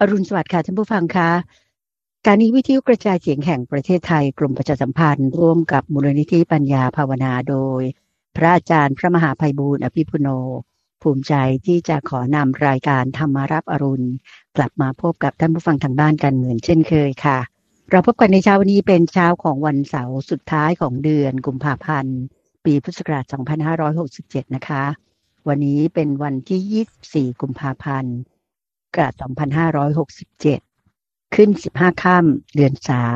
อรุณสวัสดิ์ค่ะท่านผู้ฟังคะการนี้วิทยุกระจายเสียงแห่งประเทศไทยกลุ่มประชาสัมพันธ์ ร่วมกับมูลนิธิปัญญาภาวนาโดย พระอาจารย์พระมหาภัยบูร์อภิปุโน ภูมิใจที่จะขอนำรายการธรรมารับอรุณ กลับมาพบกับท่านผู้ฟังทางบ้านกันเหมือนเช่นเคยค่ะ เราพบกันในเช้าวันนี้เป็นเช้าของวันเสาร์สุดท้ายของเดือนกุมภาพันธ์ ปีพุทธศักราช 2567 นะคะ วันนี้เป็นวันที่ 24 กุมภาพันธ์ รา2567 ขึ้น 15 ค่ำเดือน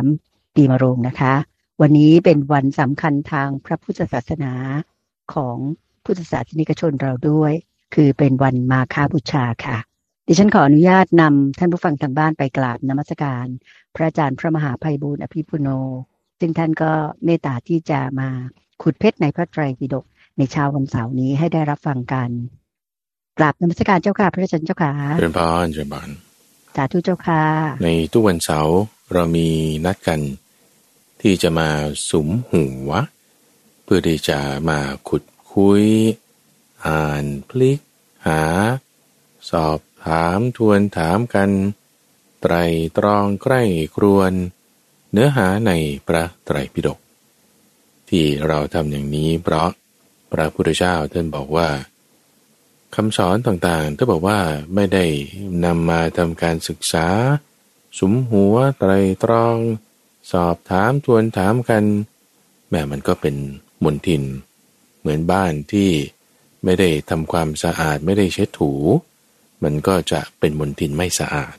3 ปีมะโรงนะคะ วันนี้เป็นวันสำคัญทางพระพุทธศาสนาของพุทธศาสนิกชนเราด้วย คือเป็นวันมาคาบูชาค่ะ ดิฉันขออนุญาตนำท่านผู้ฟังทางบ้านไปกราบนมัสการ พระอาจารย์พระมหาภัยบูร์อภิปุโน ซึ่งท่านก็เมตตาที่จะมาขุดเพชรในพระไตรปิฎกในเช้าวันเสาร์นี้ให้ได้รับฟังกัน กราบนมัสการเจ้าค่ะ พระอาจารย์เจ้าค่ะเจริญพรเจริญพรสาธุเจ้าค่ะ ในทุกวันเสาร์เรามีนัดกัน ที่จะมาสุมหัว เพื่อที่จะมาขุดคุย อ่านพลิก หา สอบถามทวนถามกัน ไตรตรองใกล้ครวน เนื้อหาในพระไตรปิฎกที่เราทำอย่างนี้เพราะพระพุทธเจ้าท่านบอกว่า คำสอนต่างๆ ถ้าบอกว่าไม่ได้นำมาทำการศึกษา สมหัวไตรตรอง สอบถามทวนถามกันแม้มันก็เป็นมนทิน เหมือนบ้านที่ไม่ได้ทำความสะอาดไม่ได้เช็ดถู มันก็จะเป็นมนทินไม่สะอาด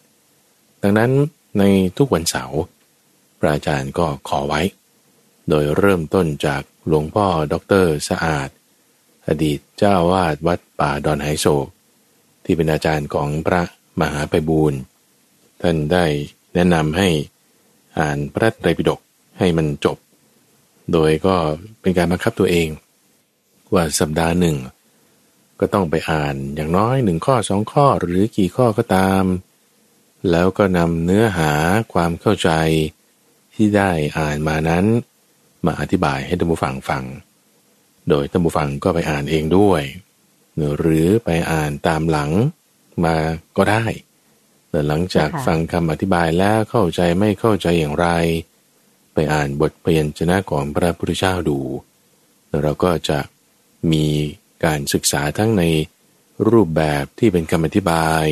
ดังนั้นในทุกวันเสาร์พระอาจารย์ก็ขอไว้ โดยเริ่มต้นจากหลวงพ่อด็อกเตอร์สะอาด อดีตเจ้าวาดวัดป่าดอนไหโศก ที่เป็นอาจารย์ของพระมหาไปบูรณ์ท่านได้แนะนำให้อ่านพระไตรปิฎกให้มันจบ โดยก็เป็นการบังคับตัวเอง ว่าสัปดาห์หนึ่ง ก็ต้องไปอ่านอย่างน้อยหนึ่งข้อสองข้อหรือกี่ข้อก็ตาม แล้วก็นำเนื้อหาความเข้าใจที่ได้อ่านมานั้น มาอธิบายให้ท่านผู้ฟังฟัง โดยท่านผู้ฟังก็ไปอ่านเองด้วย หรือไปอ่านตามหลังมาก็ได้ แต่หลังจากฟังคำอธิบายแล้วเข้าใจไม่เข้าใจอย่างไร ไปอ่านบทเพียนชนะของพระพุทธเจ้าดูเราก็จะมีการศึกษาทั้งในรูปแบบที่เป็นคำอธิบาย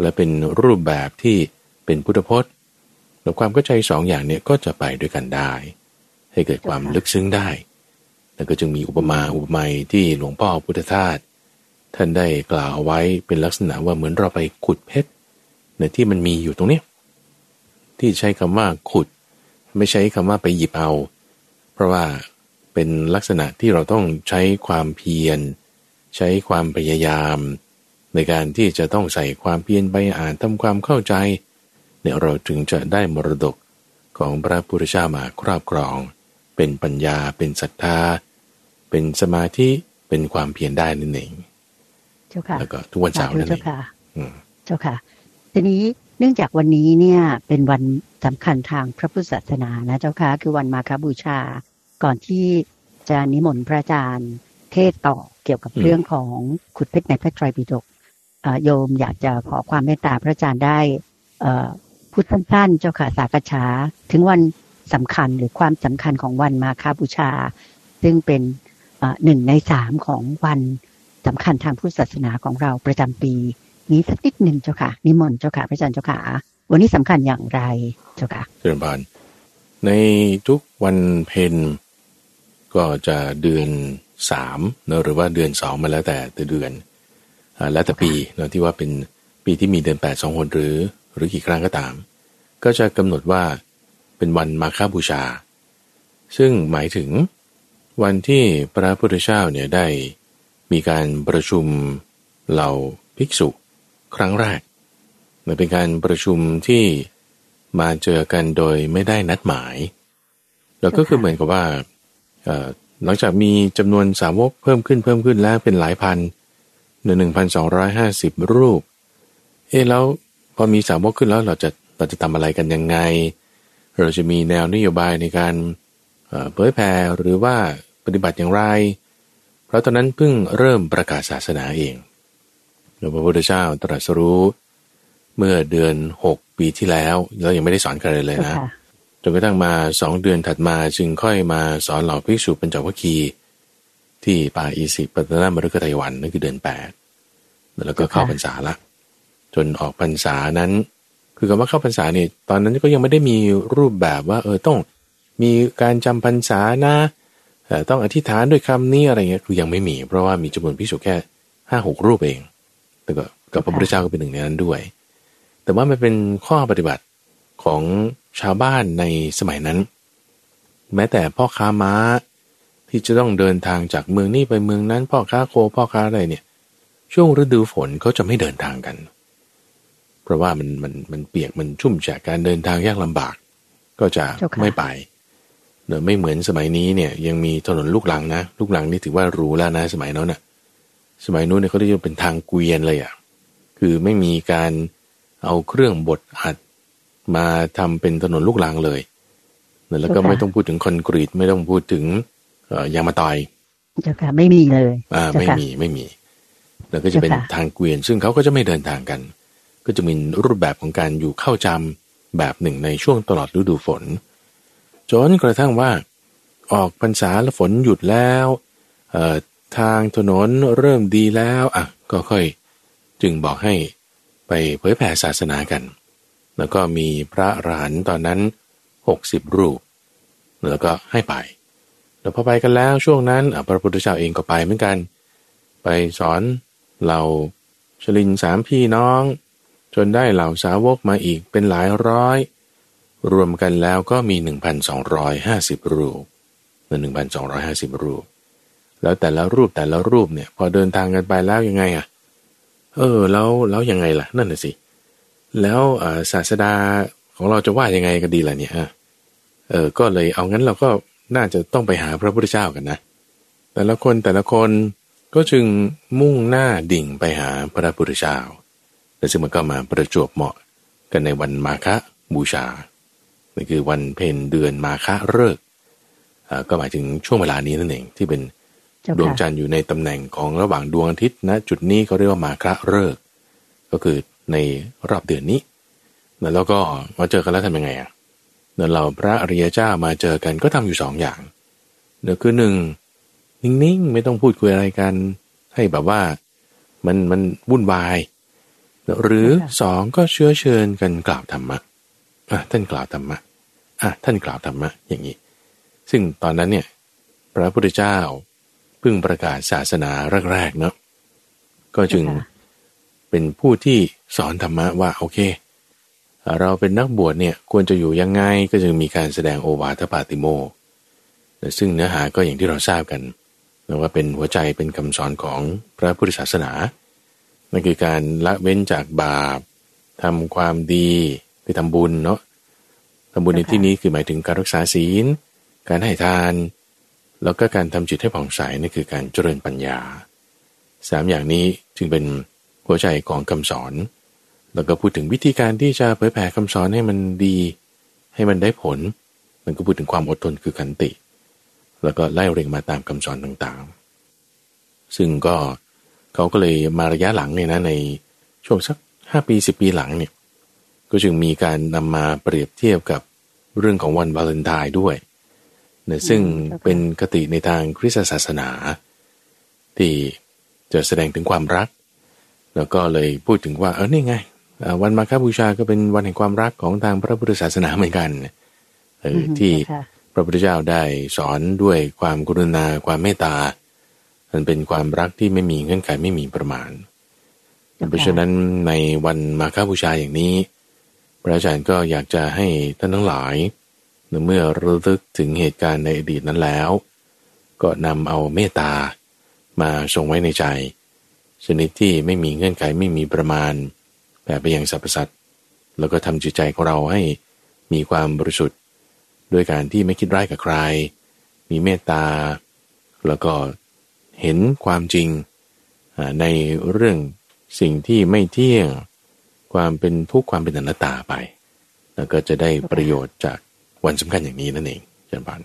และเป็นรูปแบบที่เป็นพุทธพจน์แล้วความเข้าใจสองอย่างเนี่ยก็จะไปด้วยกันได้ ให้เกิดความลึกซึ้งได้ แล้วก็จึงมีอุปมาอุปไมยที่หลวงพ่อพุทธทาสท่านได้กล่าวไว้เป็นลักษณะว่าเหมือนเราไปขุดเพชรในที่มันมีอยู่ตรงนี้ที่ใช้คำว่าขุด ไม่ใช้คำว่าไปหยิบเอา เพราะว่าเป็นลักษณะที่เราต้องใช้ความเพียร ใช้ความพยายาม ในการที่จะต้องใส่ความเพียรไปอ่านทำความเข้าใจเนี่ยเราถึงจะได้มรดกของพระพุทธเจ้ามาครอบครอง เป็นปัญญา เป็นศรัทธา เป็นสมาธิ เป็นความเพียรได้นั่นเองเจ้าค่ะแล้วก็ทุกวันเสาร์นั่นเองเจ้าค่ะทีนี้เนื่องจากวันนี้เนี่ยเป็นวันสำคัญทางพระพุทธศาสนานะเจ้าค่ะคือวันมาคบูชา ก่อนที่จะนิมนต์พระอาจารย์เทศต่อเกี่ยวกับเรื่องของขุดเพชรในพระไตรปิฎกโยมอยากจะขอความเมตตาพระอาจารย์ได้พูดสั้นๆเจ้าค่ะสากฉาถึงวัน สำคัญหรือความสำคัญของวันมาคาบูชา ซึ่งเป็นหนึ่งในสามของวันสำคัญทางพุทธศาสนาของเราประจำปี นี้สักนิดหนึ่งเจ้าค่ะ นิมนต์เจ้าค่ะพระอาจารย์เจ้าค่ะ วันนี้สำคัญอย่างไรเจ้าค่ะเจริญพานในทุกวันเพนก็จะเดือนสามเนะหรือว่าเดือนสองมาแล้วแต่แต่เดือนแล้วแต่ปีเนะที่ว่าเป็นปีที่มีเดือนแปดสองคนหรือ หรือกี่ครั้งก็ตาม ก็จะกำหนดว่า เป็นวันมาฆบูชา ซึ่งหมายถึงวันที่พระพุทธเจ้าเนี่ยได้มีการประชุมเหล่าภิกษุครั้งแรกมันเป็นการประชุมที่มาเจอกันโดยไม่ได้นัดหมาย แล้วก็คือเหมือนกับว่าหลังจากมีจำนวนสาวกเพิ่มขึ้นเพิ่มขึ้นแล้วเป็นหลายพันหนึ่งหนึ่งพันสองร้อยห้าสิบรูป เอ๊แล้วพอมีสาวกขึ้นแล้วเราจะเราจะทำอะไรกันยังไง เราจะมีแนวนโยบายในการเผยแผ่หรือว่าปฏิบัติอย่างไร เพราะตอนนั้นเพิ่งเริ่มประกาศศาสนาเองพระพุทธเจ้าตรัสรู้เมื่อเดือนหกปีที่แล้วเรายังไม่ได้สอนใครเลยนะจนกระทั่งมาสองเดือนถัดมาจึงค่อยมาสอนเหล่าภิกษุปัญจวัคคีย์ที่ป่าอีสิปัตนามฤคไทยวันนั่นคือเดือนแปดแล้วก็เข้าพรรษาละ จนออกพรรษานั้น คือคำว่าเข้าพรรษาเนี่ยตอนนั้นก็ยังไม่ได้มีรูปแบบว่า เออต้องมีการจำพรรษานะต้องอธิษฐานด้วยคำนี้อะไรเงี้ยคือยังไม่มี เพราะว่ามีจำนวนพิสุแค่ห้าหกรูปเอง แต่ก็กับพระพุทธเจ้าก็เป็นหนึ่งในนั้นด้วย แต่ว่ามันเป็นข้อปฏิบัติของชาวบ้านในสมัยนั้น แม้แต่พ่อค้าม้าที่จะต้องเดินทางจากเมืองนี้ไปเมืองนั้น พ่อค้าโคพ่อค้าอะไรเนี่ย ช่วงฤดูฝนเขาจะไม่เดินทางกันเพราะว่ามันมันมันเปียกมันชุ่มจากการเดินทางยากลำบาก ก็จะไม่ไปเดี๋ยวไม่เหมือนสมัยนี้เนี่ย ยังมีถนนลูกหลังนะ ลูกหลังนี่ถือว่ารู้แล้วนะ สมัยนั้นนะ่ะ สมัยนู้นเนี่ยเขาเรียกเป็นทางเกวียนเลยอะ่ะคือไม่มีการเอาเครื่องบดอัดมาทำเป็นถนนลูกหลังเลยแล้วก็ไม่ต้องพูดถึงคอนกรีตไม่ต้องพูดถึงยางมาตอยเจ้าค่ะไม่มีเลย อ่า ไม่มีไม่มีแล้วก็จะเป็นทางเกวียน ซึ่งเขาก็จะไม่เดินทางกัน ก็จะมีรูปแบบของการอยู่เข้าจำแบบหนึ่งในช่วงตลอดฤดูฝน จนกระทั่งว่า ออกพรรษาแล้วฝนหยุดแล้วทางถนนเริ่มดีแล้วอะก็ค่อยจึงบอกให้ไปเผยแผ่ศาสนากัน แล้วก็มีพระอรหันต์ตอนนั้นหกสิบรูป แล้วก็ให้ไป แล้วพอไปกันแล้วช่วงนั้นพระพุทธเจ้าเองก็ไปเหมือนกัน ไปสอนเราชลินสามพี่น้อง จนได้เหล่าสาวกมาอีกเป็นหลายร้อย รวมกันแล้วก็มี 1,250 รูปหนึ่งพันสองร้อยห้าสิบรูป แล้วแต่ละรูปแต่ละรูปเนี่ย พอเดินทางกันไปแล้วยังไงอะ เออ แล้วแล้วยังไงล่ะ นั่นน่ะสิ แล้วศาสดาของเราจะว่ายังไงกันดีล่ะเนี่ยเออ ก็เลยเอางั้นเราก็น่าจะต้องไปหาพระพุทธเจ้ากันนะ แต่ละคนแต่ละคนก็จึงมุ่งหน้าดิ่งไปหาพระพุทธเจ้า และซึ่งมันก็มาประจวบเหมาะกันในวันมาฆบูชานั่นคือวันเพ็ญเดือนมาฆะเลิกก็หมายถึงช่วงเวลานี้นั่นเองที่เป็นดวงจันทร์อยู่ในตำแหน่งของระหว่างดวงอาทิตย์นะจุดนี้เขาเรียกว่ามาฆะเลิกก็คือในรอบเดือนนี้แล้วก็มาเจอกันแล้วทำยังไงอะเดี๋ยวเราพระอริยเจ้ามาเจอกันก็ทำอยู่สองอย่างเดี๋ยวคือหนึ่งนิ่งๆ ไม่ต้องพูดคุยอะไรกัน ให้แบบว่ามันมันวุ่นวาย หรือสองก็เชื้อเชิญกันกล่าวธรรมะอะท่านกล่าวธรรมะอะท่านกล่าวธรรมะอย่างนี้ ซึ่งตอนนั้นเนี่ยพระพุทธเจ้าเพิ่งประกาศศาสนาแรกๆเนาะก็จึงเป็นผู้ที่สอนธรรมะว่าโอเค เราเป็นนักบวชเนี่ยควรจะอยู่ยังไงก็จึงมีการแสดงโอวาทปาติโมซึ่งเนื้อหาก็อย่างที่เราทราบกันว่าเป็นหัวใจเป็นคำสอนของพระพุทธศาสนา นั่นคือการละเว้นจากบาปทำความดีคือทำบุญเนาะทำบุญในที่นี้คือหมายถึงการรักษาศีล การให้ทาน แล้วก็การทำจิตให้ผ่องใสนี่คือการเจริญปัญญาสามอย่างนี้จึงเป็นหัวใจของคำสอน แล้วก็พูดถึงวิธีการที่จะเผยแผ่คำสอนให้มันดี ให้มันได้ผล มันก็พูดถึงความอดทนคือขันติ แล้วก็ไล่เรียงมาตามคำสอนต่างๆ ซึ่งก็ เขาก็เลยมาระยะหลังเนี่ยนะในช่วงสักห้าปีสิบปีหลังเนี่ยก็จึงมีการนำมาเปรียบเทียบกับเรื่องของวันวาเลนไทน์ด้วยเนี่ยซึ่งเป็นคติในทางคริสตศาสนา ที่จะแสดงถึงความรัก แล้วก็เลยพูดถึงว่าเออนี่ไง วันมาฆบูชาก็เป็นวันแห่งความรักของทางพระพุทธศาสนาเหมือนกันเออที่พระพุทธเจ้าได้สอนด้วยความกรุณาความเมตตา มันเป็นความรักที่ไม่มีเงื่อนไขไม่มีประมาณ เพราะฉะนั้นในวันมาฆบูชาอย่างนี้ พระอาจารย์ก็อยากจะให้ท่านทั้งหลายเมื่อระลึกถึงเหตุการณ์ในอดีตนั้นแล้ว ก็นำเอาเมตตามาทรงไว้ในใจชนิดที่ไม่มีเงื่อนไขไม่มีประมาณแผ่ไปยังสรรพสัตว์แล้วก็ทำจิตใจของเราให้มีความบริสุทธิ์ ด้วยการที่ไม่คิดร้ายกับใคร มีเมตตา แล้วก็ เห็นความจริงในเรื่องสิ่งที่ไม่เที่ยง ความเป็นทุกข์ความเป็นอนัตตาไป แล้วก็จะได้ประโยชน์จากวันสำคัญอย่างนี้นั่นเองจันพัน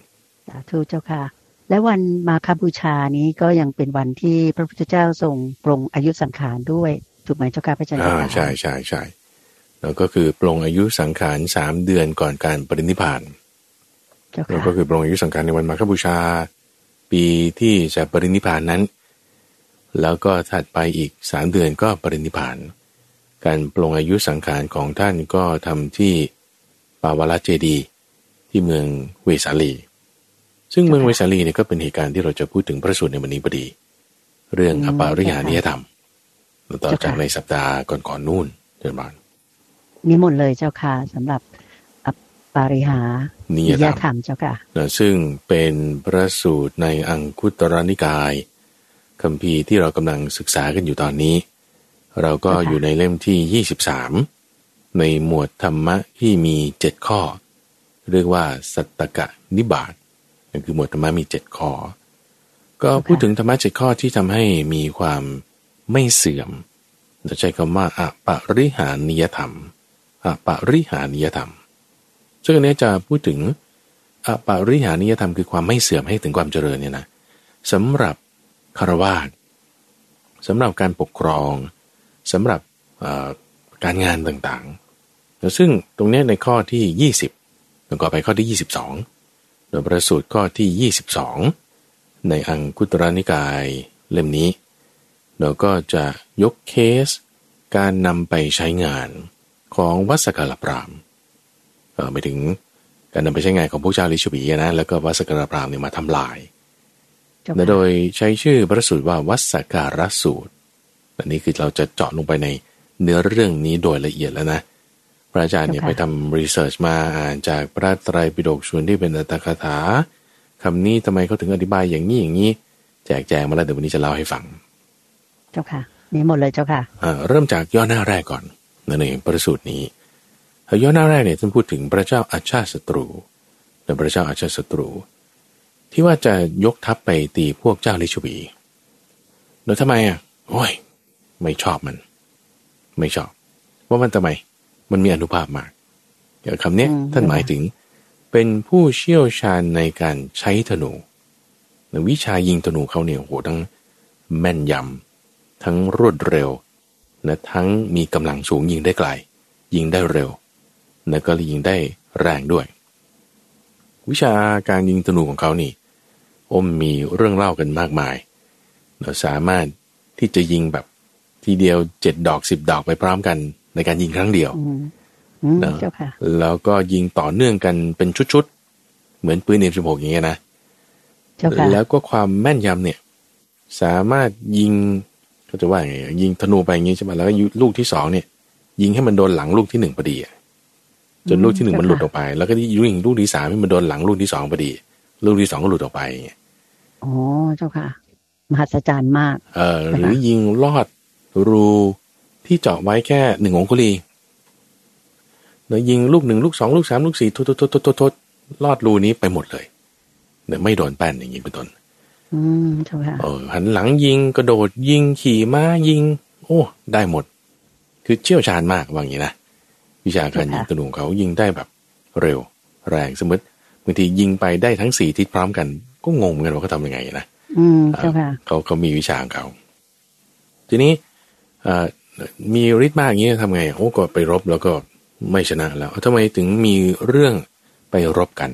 สาธุเจ้าค่ะ และวันมาคบูชานี้ก็ยังเป็นวันที่พระพุทธเจ้าทรงปรงอายุสังขารด้วยถูกไหมเจ้าค่ะพระอาจารย์อ่าใช่ใช่ใช่แล้วก็คือปรงอายุสังขารสามเดือนก่อนการปรินิพพานเจ้าแล้วค่ะก็คือปรงอายุสังขารในวันมาฆบูชา ปีที่จะปรินิพพานนั้น แล้วก็ถัดไปอีกสามเดือนก็ปรินิพพาน การปรงอายุสังขารของท่านก็ทำที่ปาวลเจดีย์ที่เมืองเวสาลี ซึ่งเมืองเวสาลีเนี่ยก็เป็นเหตุการณ์ที่เราจะพูดถึงพระสูตรในวันนี้พอดี เรื่องอปาริหานิยธรรมต่อจากในสัปดาห์ก่อนๆนู่นเดินบานนิมนต์เลยเจ้าค่ะสำหรับอ ปาริหานินิยยธรรมธรรมเจ้าค่ะนะซึ่งเป็นพระสูตรในอังคุตรนิกายคัมภีร์ที่เรากำลังศึกษากันอยู่ตอนนี้ เราก็ค่ะอยู่ในเล่มที่ 23 ในหมวดธรรมะที่มี7ข้อ เรียกว่า สัตตกะนิบาตนั่นคือหมวดธรรมะมี7ข้อ ก็พูดถึงธรรมะเจ็ดข้อที่ทำให้มีความไม่เสื่อมเราใช้คำว่าอปริหานิยธรรมอปริหานิยธรรม ซึ่งอันนี้จะพูดถึงอปาริหานิยธรรมคือความไม่เสื่อมให้ถึงความเจริญเนี่ยนะสำหรับคารวาสสำหรับการปกครองสำหรับการงานต่างๆ ซึ่งตรงนี้ในข้อที่ 20แล้วก็ไปข้อที่ 22โดยประสูตรข้อที่ 22 ในอังคุตรนิกายเล่มนี้ เราก็จะยกเคสการนำไปใช้งานของวัสกกาลพรามเไปถึงการนำไปใช้งานของพวกเจ้าลิชวีนะแล้วก็วัดสกการพรามเนี่ยมาทำลายเจ้าและค่ะโดยใช้ชื่อพระสูตรว่าวัดสกการสูตร อันนี้คือเราจะเจาะลงไปในเนื้อเรื่องนี้โดยละเอียดแล้วนะ พระอาจารย์เนี่ยไปทำรีเสิร์ชมาอ่านจากพระไตรปิฎกชวนที่เป็นอัตถกถาคำนี้ทำไมเขาถึงอธิบายอย่างนี้อย่างนี้ แจกแจงมาแล้วเดี๋ยววันนี้จะเล่าให้ฟัง เจ้าค่ะนิมนต์เลยเจ้าค่ะอ่าเริ่มจากย่อหน้าแรกก่อนนั่นเองประสูตรนี้ ย่อหน้าแรกเนี่ยท่านพูดถึงพระเจ้าอาชาติศัตรูและพระเจ้าอาชาติศัตรู ที่ว่าจะยกทัพไปตีพวกเจ้าลิชวีแล้วทำไมอะโอ้ย ไม่ชอบมัน ไม่ชอบ ว่ามันทำไม มันมีอนุภาพมากอย่างคำเนี้ยอืมท่านหมายถึง เป็นผู้เชี่ยวชาญในการใช้ธนูวิชายิงธนูเขาเนี่ยโหทั้งแม่นยำทั้งรวดเร็วและทั้งมีกำลังสูงยิงได้ไกล ยิงได้เร็ว และก็ยิงได้แรงด้วย วิชาการยิงธนูของเขานี่อมมีเรื่องเล่ากันมากมาย เราสามารถที่จะยิงแบบทีเดียวเจ็ดดอกสิบดอกไปพร้อมกัน ในการยิงครั้งเดียวอืมอืมเนอะเจ้าค่ะแล้วก็ยิงต่อเนื่องกันเป็นชุดๆ เหมือนปืนเอ็มสิบหกอย่างเงี้ยนะเจ้าค่ะแล้วก็ความแม่นยำเนี่ย สามารถยิงก็จะว่าไงยิงธนูไปอย่างงี้ใช่ไหมแล้วก็ลูกที่สองเนี่ย ยิงให้มันโดนหลังลูกที่หนึ่งพอดีอะ จนลูกที่หนึ่งมันหลุดออกไป แล้วก็ยิงลูกที่สามให้มันโดนหลังลูกที่สองพอดี ลูกที่สองก็หลุดออกไปอย่างเงี้ยอ๋อเจ้าค่ะ มหัศจรรย์มาก เออหรือยิงลอดรูที่เจาะไว้แค่หนึ่งองคุลีแล้วยิงลูกหนึ่งลูกสองลูกสามลูกสี่ทดทดทดทดทดลอดรูนี้ไปหมดเลยเนี่ยไม่โดนแป้นอย่างนี้เป็นต้นอืมเจ้าค่ะเออหันหลังยิงกระโดดยิงขี่ม้ายิง โอ้ ได้หมด คือเชี่ยวชาญมากว่าอย่างนี้นะ วิชาการยิงธนูของเขายิงได้แบบเร็ว แรงสมมติบางทียิงไปได้ทั้งสี่ทิศพร้อมกัน ก็งงเหมือนกันว่าเขาทำยังไงนะอืมเจ้าค่ะเขาเขามีวิชาของเขา ทีนี้เอ่อมีฤทธิ์มากอย่างนี้ทำไงโอ้ก็ไปรบแล้วก็ไม่ชนะแล้วทำไมถึงมีเรื่องไปรบกัน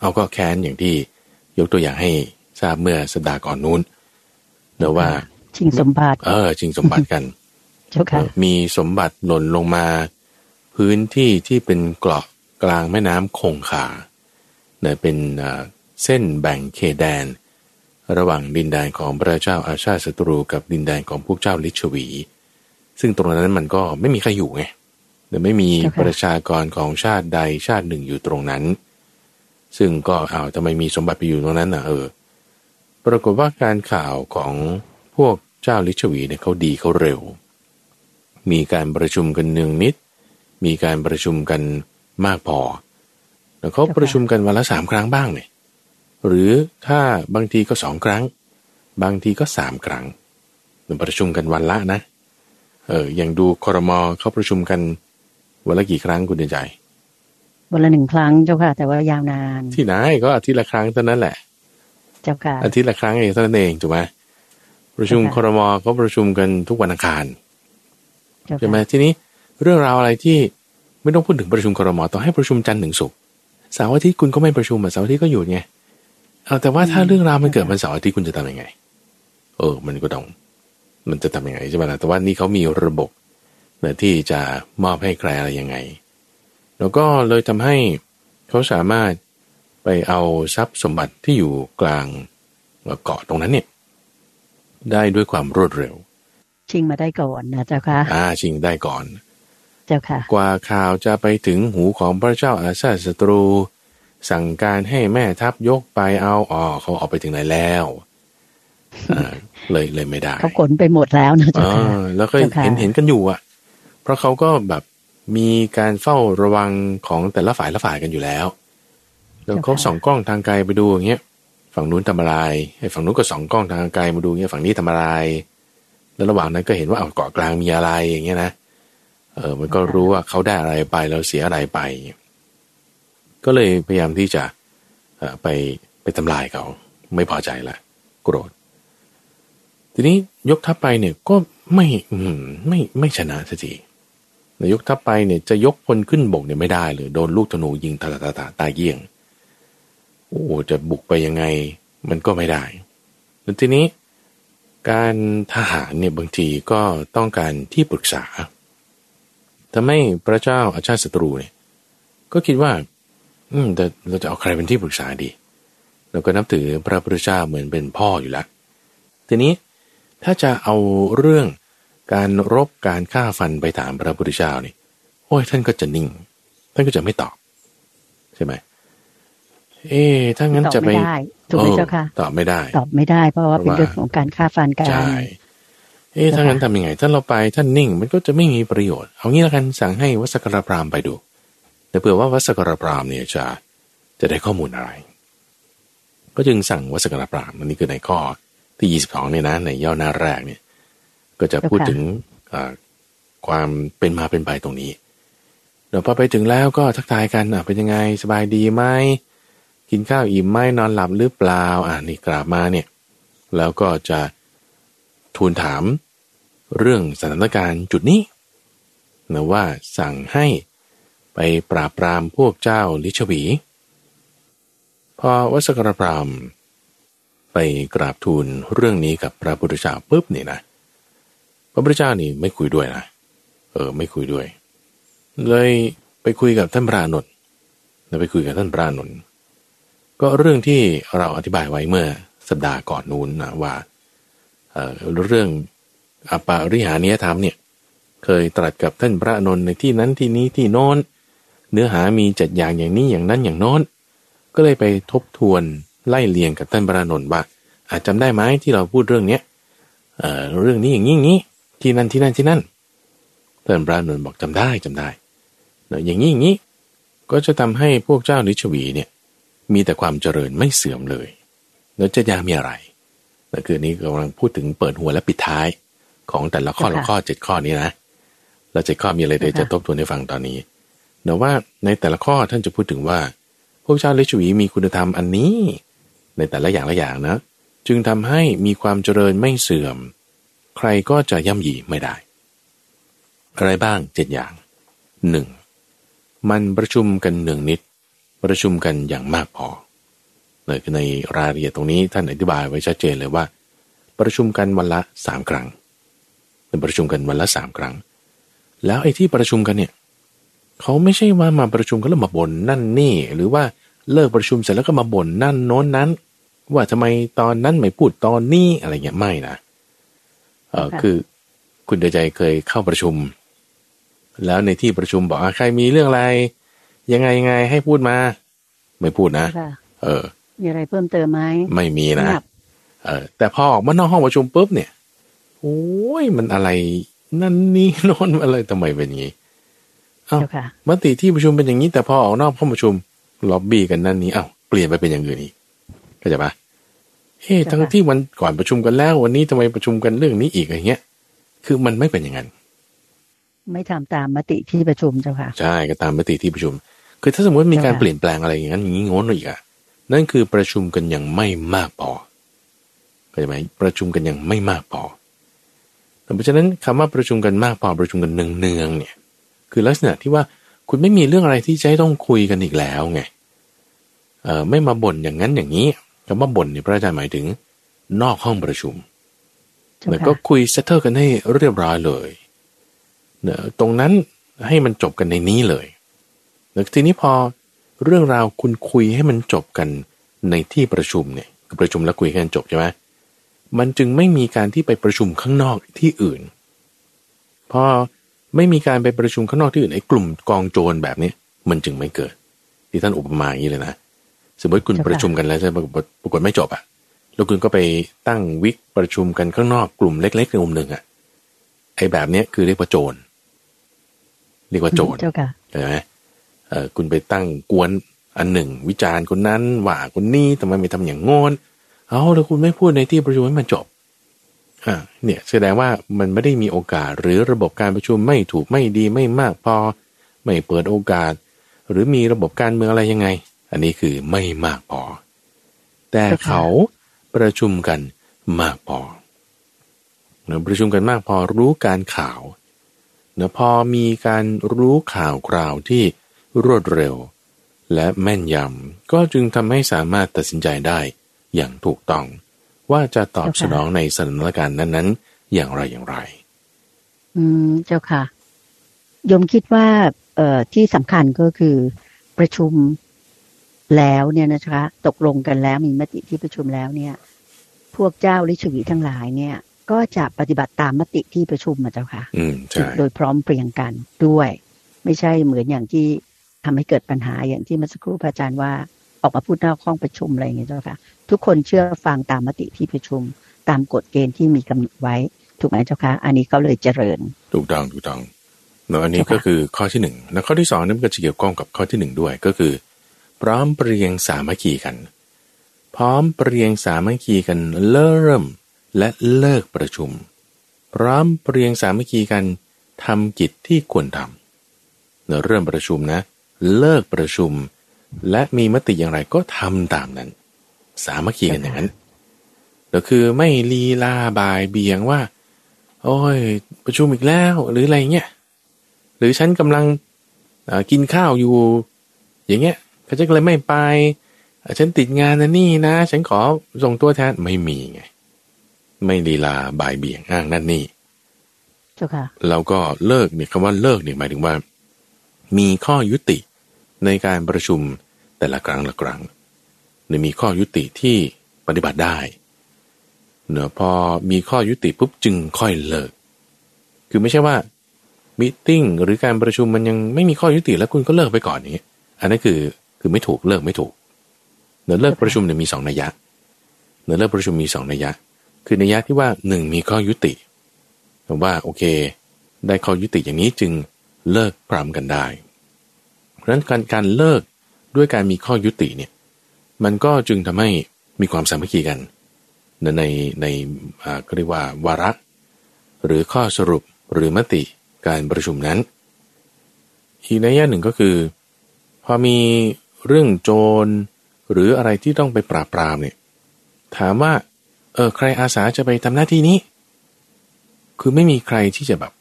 เอาก็แค้นอย่างที่ยกตัวอย่างให้ทราบเมื่อสัปดาห์ก่อนนู้นเนะว่าชิงสมบัติ เออจริงสมบัติกัน เจ้าค่ะมีสมบัติหล่นลงมา พื้นที่ที่เป็นเกาะกลางแม่น้ำคงคาเนี่ยเป็นเอ่อเส้นแบ่งเขตแดน ระหว่างดินแดนของพระเจ้าอาชาติศัตรูกับดินแดนของพวกเจ้าลิชวี ซึ่งตรงนั้นมันก็ไม่มีใครอยู่ไงแต่ไม่มีประชากรของชาติใดชาติหนึ่งอยู่ตรงนั้น ซึ่งก็อ้าวทำไมมีสมบัติไปอยู่ตรงนั้นน่ะเออ ปรากฏว่าการข่าวของพวกเจ้าลิชวีเนี่ยเขาดีเขาเร็ว มีการประชุมกันเนืองนิด มีการประชุมกันมากพอ แล้วเขาประชุมกันวันละสามครั้งบ้างเนี่ยหรือถ้าบางทีก็สองครั้ง บางทีก็สามครั้งประชุมกันวันละนะเอออย่างดูคอรมอเขาประชุมกันวันละกี่ครั้งคุณเดินใจวันละหนึ่งครั้งเจ้าค่ะ แต่ว่ายาวนาน ที่ไหนก็อาทิตย์ละครั้งเท่านั้นแหละ เจ้าค่ะอาทิตย์ละครั้งเองเท่านั้นเองถูกไหมประชุมค่ะครมเขาประชุมกันทุกวันอังคารเจ้าใช่ไหมค่ะทีนี้ เรื่องราวอะไรที่ไม่ต้องพูดถึงประชุมครมต่อให้ประชุมจันทร์ถึงศุกร์เสาร์อาทิตย์คุณก็ไม่ประชุมอะเสาร์อาทิตย์ก็หยุดไงเอาแต่ว่าถ้าเรื่องราวมันเกิดวันเสาร์อาทิตย์คุณจะทำยังไง เออ มันก็ต้อง มันจะทำยังไงใช่ไหมล่ะแต่ว่านี่เขามีระบบนะที่จะมอบให้ใครอะไรยังไง แล้วก็เลยทำให้เขาสามารถไปเอาทรัพย์สมบัติที่อยู่กลางเกาะตรงนั้นเนี่ย ได้ด้วยความรวดเร็ว ชิงมาได้ก่อนนะเจ้าค่ะอ่าชิงได้ก่อน เจ้าค่ะ กว่าข่าวจะไปถึงหูของพระเจ้าอาซาศัตรู สั่งการให้แม่ทัพยกไปเอาอ๋อเขาเอาไปถึงไหนแล้วอ่าเลยเลยไม่ได้เขาขนไปหมดแล้วนะเจ้าอ่ค่ะาแล้วก็เจ้าค่ะเห็นเห็นกันอยู่อะ เพราะเขาก็แบบมีการเฝ้าระวังของแต่ละฝ่ายละฝ่ายกันอยู่แล้วแล้วเขาส่องกล้องทางไกลไปดูอย่างเงี้ยฝั่งนู้นทำอะไรไอ้ฝั่งนู้นก็ส่องกล้องทางไกลมาดูเงี้ยฝั่งนี้ทำอะไร แล้วระหว่างนั้นก็เห็นว่าเอาเกาะกลางมีอะไรอย่างเงี้ยนะ เออมันก็รู้ว่าเขาได้อะไรไปแล้วเสียอะไรไป ก็เลยพยายามที่จะไปไปทำลายเขา ไม่พอใจละโกรธ ทีนี้ยกทัพไปเนี่ยก็ไม่ไม่ไม่ชนะสักทีนายกทัพไปเนี่ยจะยกพลขึ้นบกเนี่ยไม่ได้เลยโดนลูกธนูยิงตาตาตาตาตายเยี่ยงโอ้จะบุกไปยังไงมันก็ไม่ได้แล้วทีนี้การทหารเนี่ยบางทีก็ต้องการที่ปรึกษา ทำให้พระเจ้าอาชาติศัตรูเนี่ยก็คิดว่า อืมแต่เราจะเอาใครเป็นที่ปรึกษาดีเราก็นับถือพระพุทธเจ้าเหมือนเป็นพ่ออยู่แล้วทีนี้ถ้าจะเอาเรื่องการรบการฆ่าฟันไปถามพระพุทธเจ้านี่โอ้ยท่านก็จะนิ่ง ท่านก็จะไม่ตอบ ใช่ไหมเอ๊ะถ้างั้นตอบจะไปไม่ได้ถูกไหมเจ้าค่ะออตอบไม่ได้ ตอบไม่ได้ เพราะว่าเป็นเพราะว่าเรื่องของการฆ่าฟันกันใช่ เอ๊ะถ้างั้นทำยังไง ถ้าเราไปท่านนิ่ง มันก็จะไม่มีประโยชน์ เอางี้ละกันสั่งให้วัดสกรพรามไปดู แต่เผื่อว่าวัดสกรพรามเนี่ยจะจะได้ข้อมูลอะไร ก็จึงสั่งวัดสกรพรามอันนี้คือในข้อที่22เนี่ยนะในย่อหน้าแรกเนี่ย ก็จะพูดถึงอ่าความเป็นมาเป็นไปตรงนี้เดี๋ยวพอไปถึงแล้วก็ทักทายกันอะเป็นยังไงสบายดีไหมกินข้าวอิ่มไหมนอนหลับหรือเปล่า อ่านี่กราบมาเนี่ย แล้วก็จะทูลถาม เรื่องสถานการณ์จุดนี้นะว่าสั่งให้ไปปราบปรามพวกเจ้าลิชวี พอวัสกรพรามไปกราบทูลเรื่องนี้กับพระพุทธเจ้าปุ๊บนี่นะ พระพุทธเจ้านี่ไม่คุยด้วยนะ เออไม่คุยด้วย เลยไปคุยกับท่านพระนนท์นไปคุยกับท่านพระนนท์ก็เรื่องที่เราอธิบายไว้เมื่อสัปดาห์ก่อนนู้นนะว่าเออเรื่อง อปาริหานิยธรรมเนี่ยเคยตรัสกับท่านพระนนท์ในที่นั้นที่นี้ที่โน้นเนื้อหามีจัดอย่างอย่างนี้อย่างนั้นอย่างโน้นก็เลยไปทบทวนไล่เลียงกับท่านพระนนท์ว่าอาจจำได้ไหมที่เราพูดเรื่องเนี้ยเอ่อเรื่องนี้อย่างนี้อย่างนี้ที่นั่นที่นั่นที่นั่นท่านพระนนท์บอกจำได้จำได้เนอะอย่างนี้อย่างนี้ก็จะทำให้พวกเจ้าลิชวีเนี่ยมีแต่ความเจริญไม่เสื่อมเลยแล้วจะยามีอะไรนั่นคือนี้กำลังพูดถึงเปิดหัวและปิดท้าย ของแต่ละข้อละข้อเจ็ดข้อนี้นะแล้วเจ็ดข้อมีอะไรเดี๋ยวจะทบทวนให้ฟังตอนนี้แต่ว่าในแต่ละข้อท่านจะพูดถึงว่าพวกเจ้าลิชวีมีคุณธรรมอันนี้ ในแต่ละอย่างละอย่างนะ จึงทำให้มีความเจริญไม่เสื่อม ใครก็จะย่ำยีไม่ได้ อะไรบ้างเจ็ดอย่างหนึ่งมันประชุมกันหนึ่งนิด ประชุมกันอย่างมากพอเลยคือในรายละเอียดตรงนี้ท่านอธิบายไว้ชัดเจนเลยว่า ประชุมกันวันละสามครั้ง เป็นประชุมกันวันละสามครั้ง แล้วไอ้ที่ประชุมกันเนี่ยเขาไม่ใช่ว่ามาประชุมกันแล้วมาบ่นนั่นนี่ หรือว่าเลิกประชุมเสร็จแล้วก็มาบ่นนั่นโน้นนั้น ว่าทำไมตอนนั้นไม่พูดตอนนี้อะไรเงี้ยไม่นะเออค่ะคือคุณเดชใจเคยเข้าประชุม แล้วในที่ประชุมบอกอะใครมีเรื่องอะไร ยังไงยังไงให้พูดมา ไม่พูดนะค่ะเออ มีอะไรเพิ่มเติมไหมไม่มีนะเงียบเออแต่พอออกมานอกห้องประชุมปุ๊บเนี่ย โอ้ยมันอะไร นั่นนี่โน่นอะไรทำไมเป็นอย่างนี้เอ้าเจ้าค่ะมติที่ประชุมเป็นอย่างนี้ แต่พอออกนอกห้องประชุมล็อบบี้กันนั่นนี้เอ้าเปลี่ยนไปเป็นอย่างอื่นอีกเข้าใจปะเอ๊ะใช่ค่ะทั้งที่วันก่อนประชุมกันแล้ว วันนี้ทำไมประชุมกันเรื่องนี้อีกอย่างเงี้ย คือมันไม่เป็นอย่างนั้นไม่ทำตามมติที่ประชุมเจ้าค่ะ ใช่ก็ตามมติที่ประชุม คือถ้าสมมติมีการค่ะเปลี่ยนแปลงอะไรอย่างนั้นอย่างนี้โง้นอีกอะนั่นคือประชุมกันอย่างไม่มากพอเข้าใจไหมประชุมกันอย่างไม่มากพอแต่ เพราะฉะนั้นคำว่าประชุมกันมากพอประชุมกันเนืองๆเนี่ย คือลักษณะที่ว่าคุณไม่มีเรื่องอะไรที่จะต้องคุยกันอีกแล้วไงเออไม่มาบ่นอย่างนั้นอย่างนี้คำว่าบ่นเนี่ยพระอาจารย์หมายถึง นอกห้องประชุมเหมือนก็คุยเซตเตอร์กันให้เรียบร้อยเลยเนอะตรงนั้นให้มันจบกันในนี้เลยแล้วทีนี้พอเรื่องราวคุณคุยให้มันจบกันในที่ประชุมเนี่ยประชุมแล้วคุยกันจบใช่ไหม มันจึงไม่มีการที่ไปประชุมข้างนอกที่อื่น พอไม่มีการไปประชุมข้างนอกที่อื่นไอ้กลุ่มกองโจรแบบนี้มันจึงไม่เกิด ที่ท่านอุปมาอย่างนี้เลยนะสมมติคุณประชุมกันแล้วจะปรากฏไม่จบอะ่ะแล้วคุณก็ไปตั้งวิกประชุมกันข้างนอกกลุ่มเล็กๆในกลุ่มหนึ่งอะ่ะไอ้แบบเนี้ยคือเรียกว่าโจรเรียกว่าโจรใช่ไหมเออคุณไปตั้งกวนอันหนึ่ง วิจารณ์คนนั้นว่าคนนี้ทำไมไม่ทำอย่างงอน เอาแล้วคุณไม่พูดในที่ประชุมให้มันจบอ่าเนี่ยแสดงว่ามันไม่ได้มีโอกาส หรือระบบการประชุมไม่ถูกไม่ดีไม่มากพอ ไม่เปิดโอกาส หรือมีระบบการเมืองอะไรยังไง อันนี้คือไม่มากพอ แต่เขาประชุมกันมากพอเนะประชุมกันมากพอรู้การข่าวเนะพอมีการรู้ข่าวคราวที่รวดเร็ว และแม่นยำก็จึงทำให้สามารถตัดสินใจได้ อย่างถูกต้อง ว่าจะตอบสนองในสถานการณ์นั้นๆ อย่างไรอย่างไร อืมเจ้าค่ะยมคิดว่า เอ่อที่สำคัญก็คือประชุมแล้วเนี่ยนะคะตกลงกันแล้วมีมติที่ประชุมแล้วเนี่ย พวกเจ้าลิชวีทั้งหลายเนี่ย ก็จะปฏิบัติตามมติที่ประชุมมาเจ้าค่ะอืมใช่โดยพร้อมเพรียงกันด้วย ไม่ใช่เหมือนอย่างที่ทำให้เกิดปัญหาอย่างที่เมื่อสักครู่พระอาจารย์ว่า ออกมาพูดนอกห้องประชุมอะไรอย่างเงี้ยเจ้าค่ะ ทุกคนเชื่อฟังตามมติที่ประชุม ตามกฎเกณฑ์ที่มีกำหนดไว้ ถูกไหมเจ้าค่ะ อันนี้ก็เลยเจริญ ถูกต้องถูกต้องเนาะอันนี้ก็คือข้อที่หนึ่งแล้วข้อที่สองนั่นก็จะเกี่ยวข้องกับข้อที่หนึ่งด้วยก็คือ พร้อมเปรียงสามัคคีกัน พร้อมเปรียงสามัคคีกันเริ่มและเลิกประชุม พร้อมเปรียงสามัคคีกันทำกิจที่ควรทำเนาะเริ่มประชุมนะ เลิกประชุม และมีมติอย่างไรก็ทำตามนั้น สามัคคีกันอย่างนั้นก็คือไม่ลีลาบายเบียงว่า โอ้ย ประชุมอีกแล้ว หรืออะไรเงี้ยหรือฉันกำลังกินข้าวอยู่ อย่างเงี้ยเขาจะเลยไม่ไป ฉันติดงานนะนี่นะ ฉันขอส่งตัวแทนไม่มีไง ไม่ลีลาบายเบียงอ้างนั่นนี่เจ้าค่ะเราก็เลิกเนี่ยคำว่าเลิกเนี่ยหมายถึงว่า มีข้อยุติ ในการประชุมแต่ละครั้งละครั้งเนมีข้อยุติที่ปฏิบัติได้เนอะพอมีข้อยุติปุ๊บจึงค่อยเลิก คือไม่ใช่ว่ามิ팅หรือการประชุมมันยังไม่มีข้อยุติแล้วคุณก็เลิกไปก่อนนี้อันนั้นคือคือไม่ถูกเลิกไม่ถูกเนอเลิกประชุมเนี่ยมีสองนัยยะเนอเลิกประชุมมีสองนัยยะ คือนัยยะที่ว่าหนึ่งมีข้อยุติว่าโอเค ได้ข้อยุติอย่างนี้จึงเลิกพรำกันได้ ราะฉะนั้นการการเลิกด้วยการมีข้อยุติเนี่ยมันก็จึงทำให้มีความสามัคคีกันในในก็เรียกว่าวาระ หรือข้อสรุปหรือมติการประชุมนั้น อีกในแง่หนึ่งก็คือ พอมีเรื่องโจร หรืออะไรที่ต้องไปปราบปรามเนี่ยถามว่าเออใครอาสาจะไปทำหน้าที่นี้ คือไม่มีใครที่จะแบบ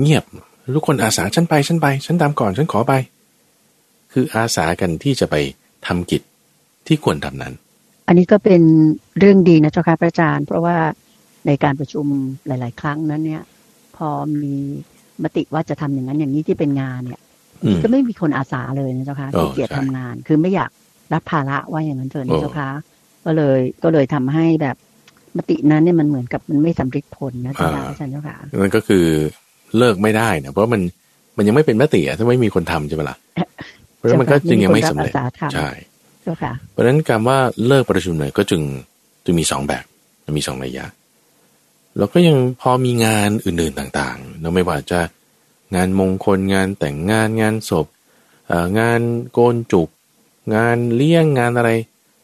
เงียบทุกคนอาสาฉันไปฉันไป ฉันตามก่อนฉันขอไป คืออาสากันที่จะไปทำกิจที่ควรทำนั้น อันนี้ก็เป็นเรื่องดีนะเจ้าค่ะพระอาจารย์ เพราะว่าในการประชุมหลาย ๆ ครั้งนั้นเนี่ย พอมีมติว่าจะทำอย่างนั้นอย่างนี้ที่เป็นงานเนี่ยก็ไม่มีคนอาสาเลยนะเจ้าค่ะที่เกียรติทำงาน คือไม่อยากรับภาระว่าอย่างนั้นเถอะนะเจ้าค่ะก็เลยก็เลยทำให้แบบมตินั้นเนี่ยมันเหมือนกับมันไม่สำเร็จผลนะเจ้าค่ะอาจารย์เจ้าค่ะนั่นก็คือเลิกไม่ได้นะเพราะมันมันยังไม่เป็นมติอะถ้าไม่มีคนทำใช่ไหมล่ะ เพราะฉะนั้นมันก็จึงยังไม่สำเร็จใช่เพราะฉะนั้นการว่าเลิกประชุมเนี่ยก็จึงจะมีสองแบบมีสองระยะแล้วก็ยังพอมีงานอื่นๆต่างๆเราไม่ว่าจะงานมงคลงานแต่งงานงานศพงานโกนจุก งานเลี้ยงงานอะไร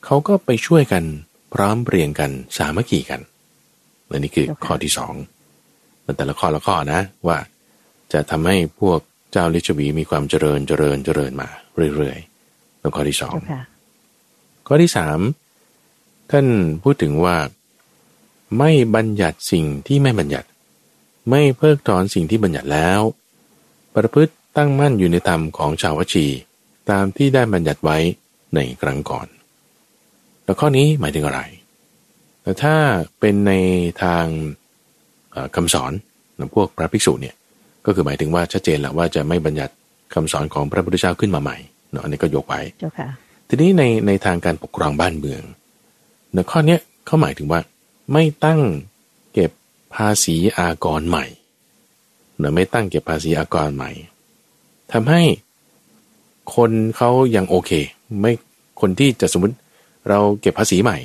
เขาก็ไปช่วยกันพร้อมเปลี่ยนกันสามัคคีกันและนี่คือข้อที่สองแต่ละข้อละข้อนะว่าจะทำให้พวก เจ้าลิชวีมีความเจริญเจริญเจริญมาเรื่อยๆแล้วข้อที่สองข้อที่สามท่านพูดถึงว่าไม่บัญญัติสิ่งที่ไม่บัญญัติ ไม่เพิกถอนสิ่งที่บัญญัติแล้ว ประพฤติตั้งมั่นอยู่ในธรรมของชาววชี ตามที่ได้บัญญัติไว้ในครั้งก่อน แล้วข้อนี้หมายถึงอะไร แต่ถ้าเป็นในทางคำสอนพวกพระภิกษุเนี่ย ก็คือหมายถึงว่าชัดเจนแล้วว่าจะไม่บัญญัติคำสอนของพระพุทธเจ้าขึ้นมาใหม่เนาะอันนี้ก็ยกไว้เจ้าค่ะทีนี้ในในทางการปกครองบ้านเมืองเนาะข้อเนี้ยเขาหมายถึงว่าไม่ตั้งเก็บภาษีอากรใหม่เนาะไม่ตั้งเก็บภาษีอากรใหม่ทำให้คนเขายังโอเค ไม่คนที่จะสมมติเราเก็บภาษีใหม่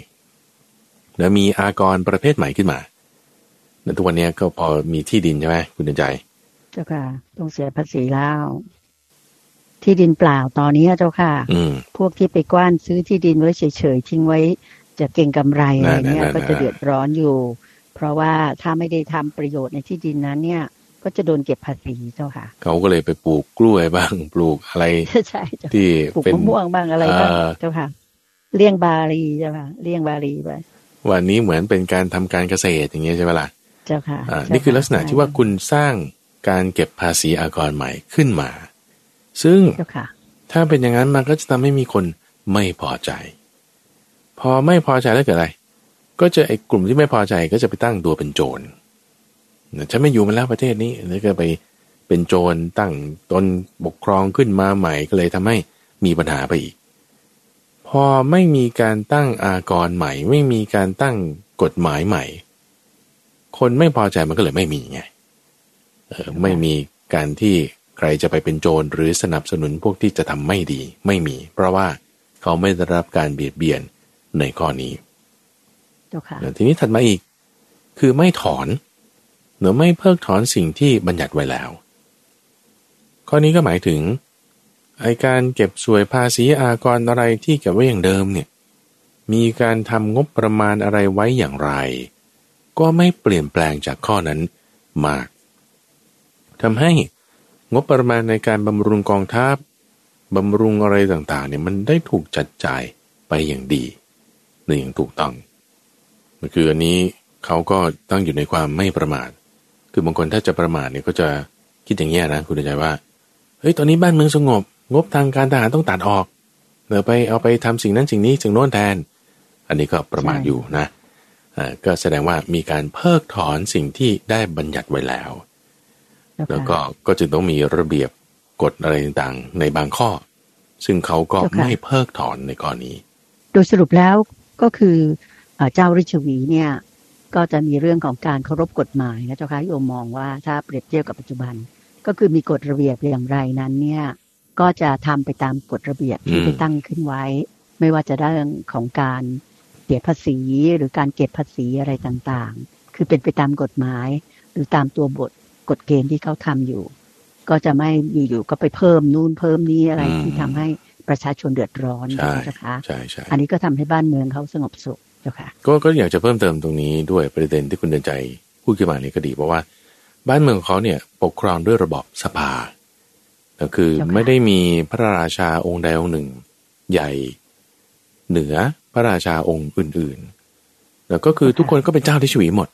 เนาะมีอากรประเภทใหม่ขึ้นมาในทุกวันนี้ก็พอมีที่ดินใช่ไหมคุณเดินใจเจ้าค่ะ ต้องเสียภาษีแล้ว ที่ดินเปล่าตอนนี้เจ้าค่ะอืพวกที่ไปกว้านซื้อที่ดินไว้เฉยๆทิ้งไว้ จะเก่งกำไรอะไรเงี้ยก็จะเดือดร้อนอยู่ เพราะว่าถ้าไม่ได้ทำประโยชน์ในที่ดินนั้น เนี่ย ก็จะโดนเก็บภาษีเจ้าค่ะ เขาก็เลยไปปลูกกล้วยบ้างปลูกอะไรใช่ที่ปลูกมะม่วงบ้างอะไรบ้างเจ้าค่ะ เลี้ยงบาลีเจ้าค่ะเลี้ยงบาลีไปวันนี้เหมือนเป็นการทำการเกษตรอย่างเงี้ยใช่ไหมล่ะเจ้าค่ะนี่คือลักษณะที่ว่าคุณสร้าง การเก็บภาษีอากรใหม่ขึ้นมา ซึ่งถ้าเป็นอย่างนั้นมันก็จะทำให้มีคนไม่พอใจ พอไม่พอใจแล้วเกิดอะไร ก็จะไอ้กลุ่มที่ไม่พอใจก็จะไปตั้งตัวเป็นโจรฉันไม่อยู่มาแล้วประเทศนี้แล้วก็ไปเป็นโจรตั้งตนปกครองขึ้นมาใหม่ก็เลยทำให้มีปัญหาไปอีก พอไม่มีการตั้งอากรใหม่ ไม่มีการตั้งกฎหมายใหม่ คนไม่พอใจมันก็เลยไม่มีไง ไม่มีการที่ใครจะไปเป็นโจรหรือสนับสนุนพวกที่จะทำไม่ดีไม่มี เพราะว่าเขาไม่ได้รับการเบียดเบียนในข้อนี้ทีนี้ถัดมาอีก คือไม่ถอนหรือไม่เพิกถอนสิ่งที่บัญญัติไว้แล้ว ข้อนี้ก็หมายถึงไอการเก็บสวยภาษีอากรอะไรที่เก็บไว้อย่างเดิมเนี่ยมีการทำงบประมาณอะไรไว้อย่างไร ก็ไม่เปลี่ยนแปลงจากข้อนั้นมาก ทำให้งบประมาณในการบำรุงกองทัพบำรุงอะไรต่างๆเนี่ยมันได้ถูกจัดจ่ายไปอย่างดีในอย่างถูกต้องมันคืออันนี้เขาก็ตั้งอยู่ในความไม่ประมาท คือบางคนถ้าจะประมาทเนี่ยก็จะคิดอย่างนี้นะคุณใจว่า เฮ้ย ตอนนี้บ้านเมืองสงบ งบทางการทหารต้องตัดออกเดี๋ยวไปเอาไปทำสิ่งนั้นสิ่งนี้สิ่งโน้นแทน อันนี้ก็ประมาทอยู่นะอ่าก็แสดงว่ามีการเพิกถอนสิ่งที่ได้บัญญัติไว้แล้ว แล้วก็ก็จึงต้องมีระเบียบกฎอะไรต่างๆ ในบางข้อ ซึ่งเขาก็ไม่เพิกถอนในกรณี โดยสรุปแล้วก็คือเจ้าริชวีเนี่ยก็จะมีเรื่องของการเคารพกฎหมายนะเจ้าค่ะโยมมองว่าถ้าเปรียบเทียบกับปัจจุบัน ก็คือมีกฎระเบียบอย่างไรนั้นเนี่ยก็จะทำไปตามกฎระเบียบที่ไปตั้งขึ้นไว้ ไม่ว่าจะเรื่องของการเสียภาษีหรือการเก็บภาษีอะไรต่างๆ คือเป็นไปตามกฎหมาย หรือตามตัวบท กฎเกณฑ์ที่เขาทำอยู่ ก็จะไม่อยู่ๆก็ไปเพิ่มนู่นเพิ่มนี้อะไรที่ทำให้ประชาชนเดือดร้อนนะคะใช่ใช่อันนี้ก็ทำให้บ้านเมืองเขาสงบสุขเจ้าค่ะก็ก็อยากจะเพิ่มเติมตรงนี้ด้วยประเด็นที่คุณเดินใจพูดขึ้นมานี้ก็ดีเพราะว่า บ้านเมืองของเขาเนี่ยปกครองด้วยระบบสภาก็คือไม่ได้มีพระราชาองค์ใดองค์หนึ่ง ใหญ่ เหนือพระราชาองค์อื่น ๆ แล้วก็คือทุกคนก็เป็นเจ้าที่ชวีหมด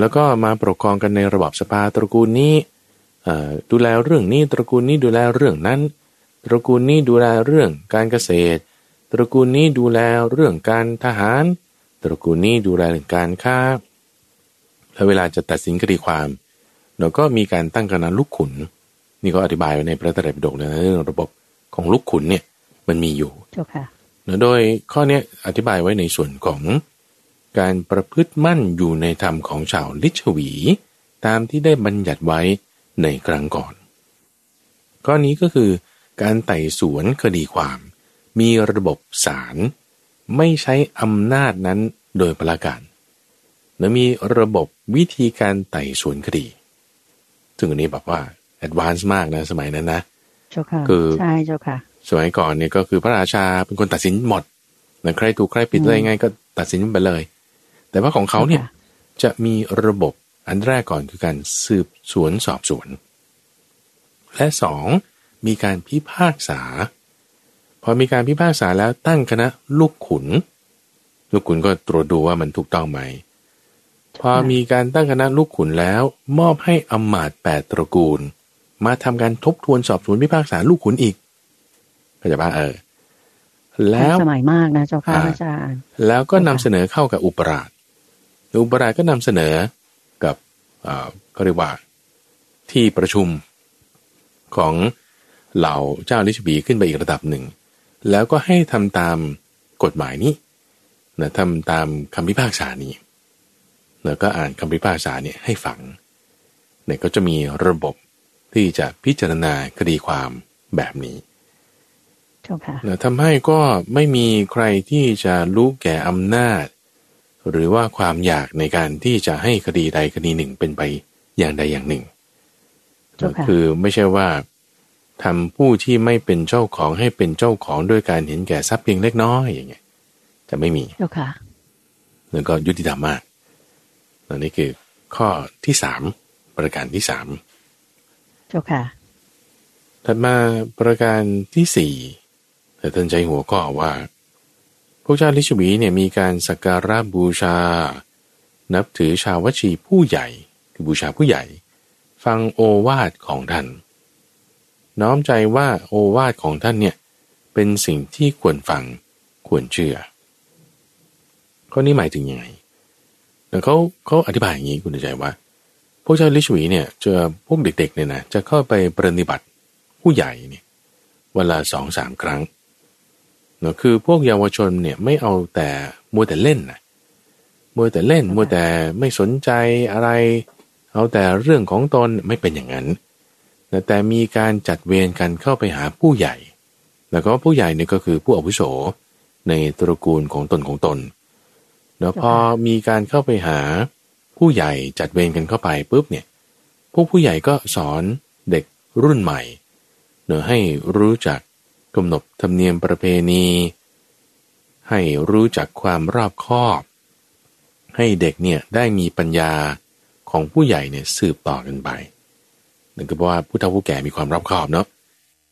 แล้วก็มาปกครองกันในระบบสภาตระกูลนี้ดูแลเรื่องนี้ตระกูลนี้ดูแลเรื่องนั้น ตระกูลนี้ดูแลเรื่องการเกษตร ตระกูลนี้ดูแลเรื่องการทหาร ตระกูลนี้ดูแลเรื่องการค้าแล้วเวลาจะตัดสินคดีความเราก็มีการตั้งคณะลูกขุน นี่ก็อธิบายไว้ในพระตรัสปิฎกในเรื่องระบบของลูกขุนเนี่ยมันมีอยู่โดยข้อนี้อธิบายไว้ในส่วนของ การประพฤติมั่นอยู่ในธรรมของชาวลิชวี ตามที่ได้บัญญัติไว้ในครั้งก่อนก้อนนี้ก็คือการไต่สวนคดีความ มีระบบศาลไม่ใช้อำนาจนั้นโดยประการและมีระบบวิธีการไต่สวนคดี ซึ่งอันนี้แบบว่าแอดวานซ์มากนะสมัยนั้นนะคือใช่เจ้าค่ะสมัยก่อนเนี่ยก็คือพระราชาเป็นคนตัดสินหมดนะใครถูกใครผิดอะไรไงก็ตัดสินไปเลย แต่ว่าของเขาเนี่ยจะมีระบบอันแรกก่อนคือการสืบสวนสอบสวน และสองมีการพิพากษา พอมีการพิพากษาแล้วตั้งคณะลูกขุน ลูกขุนก็ตรวจดูว่ามันถูกต้องไหม พอมีการตั้งคณะลูกขุนแล้ว มอบให้อมาตแปดตระกูล มาทำการทบทวนสอบสวนพิพากษาลูกขุนอีกเข้าใจปะเออ แล้วสมัยมากนะเจ้าค่ะอ่าอาจารย์แล้วก็นำเสนอเข้ากับอุปราช อุปราชก็นำเสนอกับเอ่อเขาเรียกว่าที่ประชุมของเหล่าเจ้าลิชบีขึ้นไปอีกระดับหนึ่ง แล้วก็ให้ทำตามกฎหมายนี้นะทำตามคำพิพากษานี้แล้วก็อ่านคำพิพากษาเนี่ยให้ฟังเนี่ยก็จะมีระบบที่จะพิจารณาคดีความแบบนี้เจ้าค่ะนะทำให้ก็ไม่มีใครที่จะรู้แก่อำนาจ หรือว่าความอยากในการที่จะให้คดีใดคดีหนึ่งเป็นไปอย่างใดอย่างหนึ่งเจ้าค่ะคือไม่ใช่ว่าทำผู้ที่ไม่เป็นเจ้าของให้เป็นเจ้าของด้วยการเห็นแก่ทรัพย์เพียงเล็กน้อยอย่างเงี้ยจะไม่มีเจ้าค่ะแล้วก็ยุติธรรมมากอันนี้คือข้อที่สามประการที่สามเจ้าค่ะถัดมาประการที่สี่แต่ท่านใจหัวข้อว่า พวกเจ้าลิชวีเนี่ยมีการสักการะบูชา นับถือชาววชีผู้ใหญ่คือบูชาผู้ใหญ่ ฟังโอวาทของท่าน น้อมใจว่าโอวาทของท่านเนี่ยเป็นสิ่งที่ควรฟังควรเชื่อข้อนี้หมายถึงยังไงแล้วเขาเขาอธิบายอย่างนี้คุณใจว่า พวกเจ้าลิชวีเนี่ยเจอพวกเด็กๆเนี่ยนะจะเข้าไปปฏิบัติผู้ใหญ่เนี่ยเวลาสองสามครั้ง เนาะคือพวกเยาวชนเนี่ยไม่เอาแต่มัวแต่เล่นนะมัวแต่เล่นมัวแต่ไม่สนใจอะไร เอาแต่เรื่องของตนไม่เป็นอย่างนั้นนะแต่มีการจัดเวรกันเข้าไปหาผู้ใหญ่ แล้วก็ผู้ใหญ่เนี่ยก็คือผู้อาวุโสในตระกูลของตนของตนแล้วพอมีการเข้าไปหาผู้ใหญ่จัดเวรกันเข้าไปปุ๊บเนี่ย พวกผู้ใหญ่ก็สอนเด็กรุ่นใหม่เนอะให้รู้จัก กำหนดธรรมเนียมประเพณี ให้รู้จักความรอบคอบ ให้เด็กเนี่ยได้มีปัญญาของผู้ใหญ่เนี่ยสืบต่อกันไปนั่นก็เพราะว่าผู้เฒ่าผู้แก่มีความรอบคอบเนาะ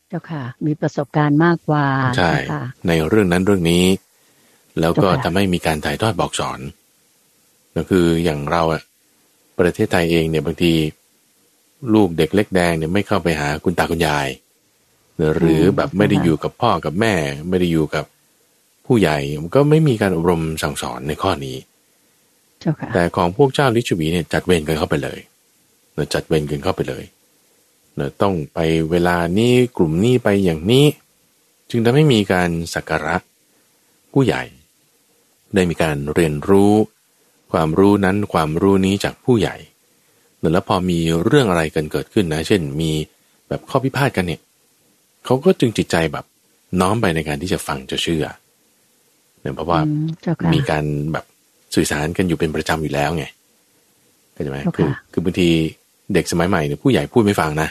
เจ้าค่ะ มีประสบการณ์มากกว่าใช่เจ้าค่ะในเรื่องนั้นเรื่องนี้ แล้วก็เจ้าค่ะทำให้มีการถ่ายทอดบอกสอนก็คืออย่างเราอะประเทศไทยเองเนี่ยบางที ลูกเด็กเล็กแดงเนี่ยไม่เข้าไปหาคุณตาคุณยาย หรือแบบไม่ได้อยู่กับพ่อกับแม่ ไม่ได้อยู่กับผู้ใหญ่มันก็ไม่มีการอบรมสั่งสอนในข้อนี้เจ้าค่ะแต่ของพวกเจ้าลิชวีเนี่ยจัดเวรกันเข้าไปเลยเนอะจัดเวรกันเข้าไปเลยเนอะต้องไปเวลานี้กลุ่มนี้ไปอย่างนี้ จึงทำให้มีการสักการะผู้ใหญ่ ได้มีการเรียนรู้ ความรู้นั้นความรู้นี้จากผู้ใหญ่เนอะแล้วพอมีเรื่องอะไรกันเกิดขึ้นนะ เช่น มีแบบข้อพิพาทกันเนี่ย เขาก็จึงจิตใจแบบน้อมไปในการที่จะฟังจะเชื่อเนี่ยเพราะว่าอืมเจ้าค่ะมีการแบบสื่อสารกันอยู่เป็นประจำอยู่แล้วไงเข้าใจไหมเจ้าคือค่ะคือบางทีเด็กสมัยใหม่เนี่ยผู้ใหญ่พูดไม่ฟังนะ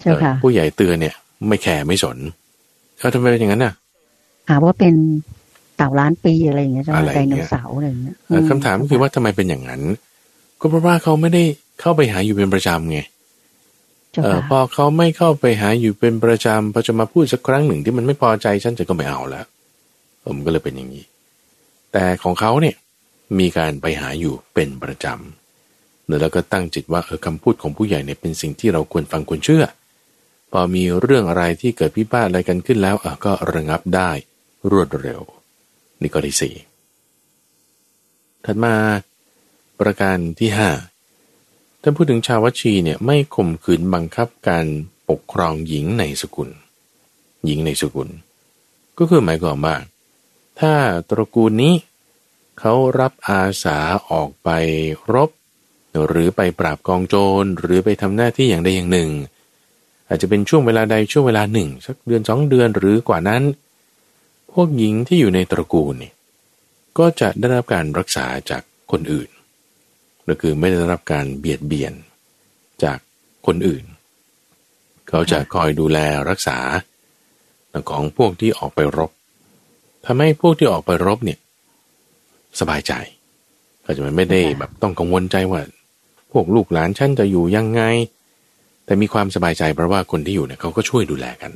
เจ้าค่ะเออผู้ใหญ่เตือนเนี่ย ไม่แคร์ไม่สนเขาทำไมเป็นอย่างนั้นน่ะหาว่าเป็นเต่าล้านปีอะไรอย่างเงี้ยเจ้าอะไรค่ะอไดย่างเงี้โนยเสาร์อะไรอย่างเงี้ยเออคำถามก็คือว่าทำไมเป็นอย่างนั้น ก็เพราะว่าเขาไม่ได้เข้าไปหาอยู่เป็นประจำไงเจ้าเออค่ะพอเขาไม่เข้าไปหาอยู่เป็นประจำพอจะมาพูดสักครั้งหนึ่งที่มันไม่พอใจฉันจะก็ไม่เอาแล้วผมนก็เลยเป็นอย่างนี้ แต่ของเขาเนี่ยมีการไปหาอยู่เป็นประจำเนอะแล้วก็ตั้งจิตว่าเออคำพูดของผู้ใหญ่เนี่ยเป็นสิ่งที่เราควรฟังควรเชื่อ พอมีเรื่องอะไรที่เกิดพิพาทอะไรกันขึ้นแล้วเออก็ระงับได้รวดเร็ว นี่ก็ที่สี่ถัดมาประการที่ห้า ท่านพูดถึงชาววัชีเนี่ยไม่ข่มขืนบังคับการปกครองหญิงในสกุล หญิงในสกุล ก็คือหมายความว่าถ้าตระกูลนี้ เขารับอาสาออกไปรบ หรือไปปราบกองโจรหรือไปทำหน้าที่อย่างใดอย่างหนึ่ง อาจจะเป็นช่วงเวลาใดช่วงเวลาหนึ่ง สักเดือนสองเดือนหรือกว่านั้น พวกหญิงที่อยู่ในตระกูลเนี่ยก็จะได้รับการรักษาจากคนอื่น ก็คือไม่ได้รับการเบียดเบียนจากคนอื่น เขาจะคอยดูแลรักษาของพวกที่ออกไปรบทำให้พวกที่ออกไปรบเนี่ยสบายใจก็จะไม่ได้แบบต้องกังวลใจว่า พวกลูกหลานฉันจะอยู่ยังไง แต่มีความสบายใจเพราะว่าคนที่อยู่เนี่ยเขาก็ช่วยดูแลกัน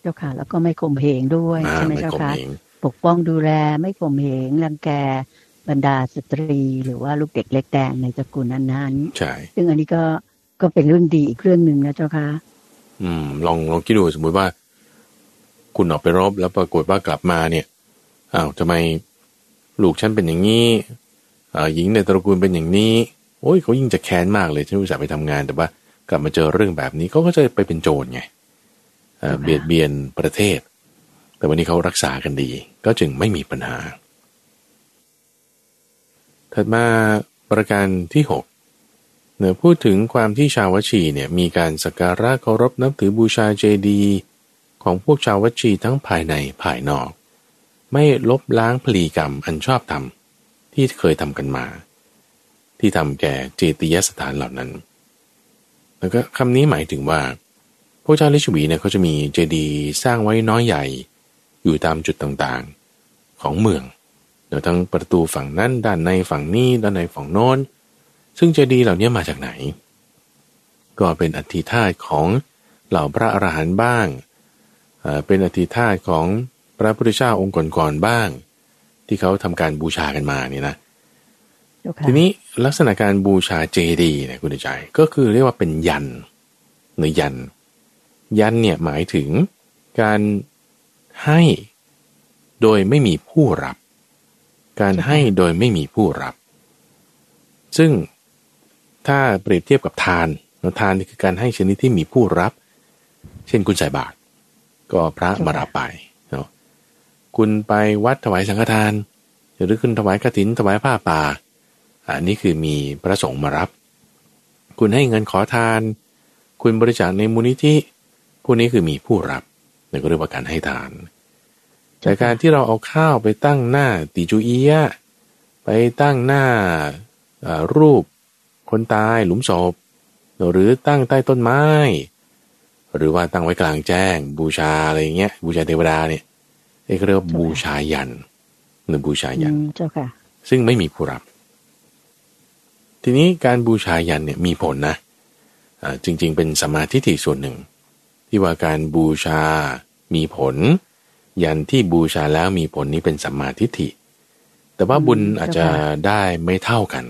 เจ้าค่ะ แล้วก็ไม่ข่มเหงด้วยอ่าใช่ไหมไม่เจ้าข่มค่ะเหงปกป้องดูแลไม่ข่มเหงรังแก บรรดาสตรี หรือว่าลูกเด็กเล็กแดงในตระกูลนั้นใช่ๆซึ่งอันนี้ก็ก็เป็นเรื่องดีอีกเรื่องหนึ่งนะเจ้าค่ะ อืม ลองลองคิดดูสมมุติว่า คุณออกไปรบแล้วปรากฏว่ากลับมาเนี่ยอ้าวทำไมลูกฉันเป็นอย่างนี้อ่าหญิงในตระกูลเป็นอย่างนี้ โอ้ยเขายิ่งจะแค้นมากเลยฉันอุตส่าห์ไปทำงานแต่ว่า กลับมาเจอเรื่องแบบนี้เขาก็จะไปเป็นโจรไงอ่าเบียดเบียนประเทศ แต่วันนี้เขารักษากันดี ก็จึงไม่มีปัญหา ถัดมาประการที่หกเนื่อพูดถึงความที่ชาววชีเนี่ยมีการสักการะเคารพนับถือบูชาเจดีย์ของพวกชาววชีทั้งภายในภายนอก ไม่ลบล้างพลีกรรมอันชอบธรรมที่เคยทำกันมา ที่ทำแก่เจติยสถานเหล่านั้น แล้วก็คำนี้หมายถึงว่าพวกเจ้าลิชวีเนี่ยเขาจะมีเจดีย์สร้างไว้น้อยใหญ่ อยู่ตามจุดต่างๆ ของเมือง เดี๋ยวทั้งประตูฝั่งนั้นด้านในฝั่งนี้ด้านในฝั่งโน้น ซึ่งเจดีย์เหล่านี้มาจากไหน ก็เป็นอธิธาตของเหล่าพระอรหันต์บ้างเอ่อเป็นอธิธาตของพระพุทธเจ้าองค์ก่อนๆบ้าง ที่เขาทำการบูชากันมานี่นะเจ้าค่ะทีนี้ลักษณะการบูชาเจดีย์เนี่ยคุณใจก็คือเรียกว่าเป็นยันหรือยัน ยันเนี่ยหมายถึงการให้โดยไม่มีผู้รับ การให้โดยไม่มีผู้รับ ซึ่งถ้าเปรียบเทียบกับทานแล้วทานนี่คือการให้ชนิดที่มีผู้รับ เช่นคุณใส่บาตรก็พระมารับไปเนาะคุณไปวัดถวายสังฆทาน หรือคุณถวายกฐินถวายผ้าป่า อันนี้คือมีพระสงฆ์มารับ คุณให้เงินขอทาน คุณบริจาคในมูลนิธิพวกนี้คือมีผู้รับนี่ก็เรียกว่าการให้ทาน แต่การที่เราเอาข้าวไปตั้งหน้าติจูเอียะไปตั้งหน้าเอ่อรูปคนตายหลุมศพ หรือตั้งใต้ต้นไม้ หรือว่าตั้งไว้กลางแจ้ง บูชาอะไรอย่างเงี้ยบูชาเทวดาเนี่ยเอ้ก็เรียกว่าบูชายันหรือบูชายันอืมเจ้าค่ะ ซึ่งไม่มีผู้รับ ทีนี้การบูชายันเนี่ยมีผลนะอ่าจริง ๆ เป็นสมมาธิฏฐิส่วนหนึ่ง ที่ว่าการบูชามีผล ยันที่บูชาแล้วมีผลนี้เป็นสัมมาทิฏฐิ แต่ว่าบุญอืมอาจจะเจ้าค่ะได้ไม่เท่ากัน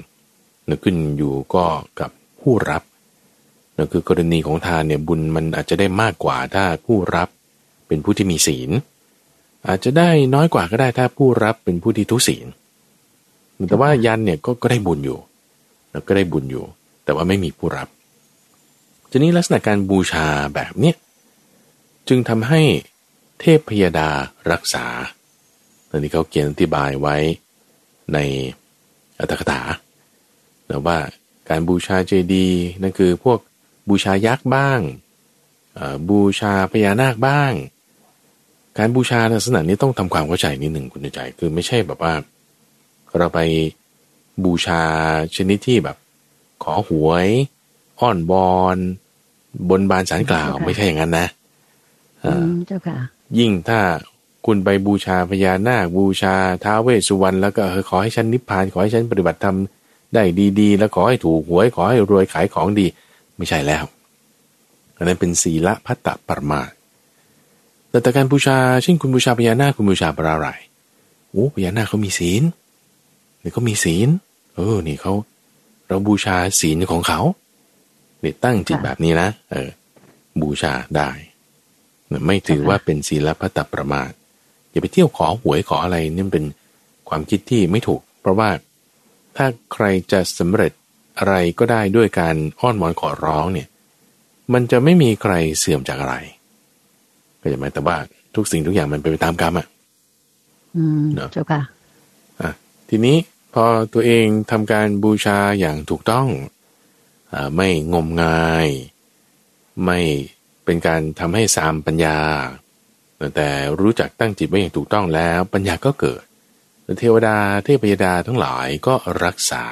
นะขึ้นอยู่ก็กับผู้รับนะคือกรณีของทานเนี่ยบุญมันอาจจะได้มากกว่าถ้าผู้รับเป็นผู้ที่มีศีล อาจจะได้น้อยกว่าก็ได้ถ้าผู้รับเป็นผู้ที่ทุศีล แต่ว่ายันเนี่ยก็ก็ได้บุญอยู่แล้วก็ได้บุญอยู่ แต่ว่าไม่มีผู้รับทีนี้ลักษณะการบูชาแบบเนี้ยจึงทำให้ เทพพยดารักษาตอนนี้เขาเขียนอธิบายไว้ในอัตถกถาแต่ว่าการบูชาเจดีย์นั่นคือพวกบูชายักษ์บ้างเอ่อบูชาพญานาคบ้าง การบูชาลักษณะนี้ต้องทำความเข้าใจนิดหนึ่งคุณใจคือไม่ใช่แบบว่า เราไปบูชาชนิดที่แบบ ขอหวย อ้อนบอน บนบานสารกล่าวค่ะไม่ใช่อย่างนั้นนะอือ่ามเจ้าค่ะ ยิ่งถ้าคุณไปบูชาพญานาคบูชาท้าวเวสสุวรรณแล้วก็ขอให้ฉันนิพพานขอให้ฉันปฏิบัติธรรมได้ดีๆ แล้วขอให้ถูกหวยขอให้รวยขายของดี ไม่ใช่แล้วอันนั้นเป็นศีละพัตตปรมาแต่แต่การบูชาเช่นคุณบูชาพญานาคคุณบูชาปราอะไรโอ้พญานาคเขามีศีลนี่เขามีศีล เออ นี่เขาเราบูชาศีลของเขาเนี่ยตั้งจิตแบบนี้นะ เออ บูชาได้ ไม่ถือว่าเป็นศีลพัตตประมาทอย่าไปเที่ยวขอหวยขออะไรนี่มันเป็นความคิดที่ไม่ถูก เพราะว่าถ้าใครจะสำเร็จอะไรก็ได้ด้วยการอ้อนวอนขอร้องเนี่ย มันจะไม่มีใครเสื่อมจากอะไรก็จะหมายแต่ว่าทุกสิ่งทุกอย่างมันเป็นไปตามกรรมอะอืมเนอะเจ้าค่ะอะทีนี้พอตัวเองทำการบูชาอย่างถูกต้องอาไม่งมงาย ไม่ เป็นการทำให้สามปัญญา แต่รู้จักตั้งจิตไว้อย่างถูกต้องแล้วปัญญาก็เกิด เทวดาเทพยดาทั้งหลายก็รักษา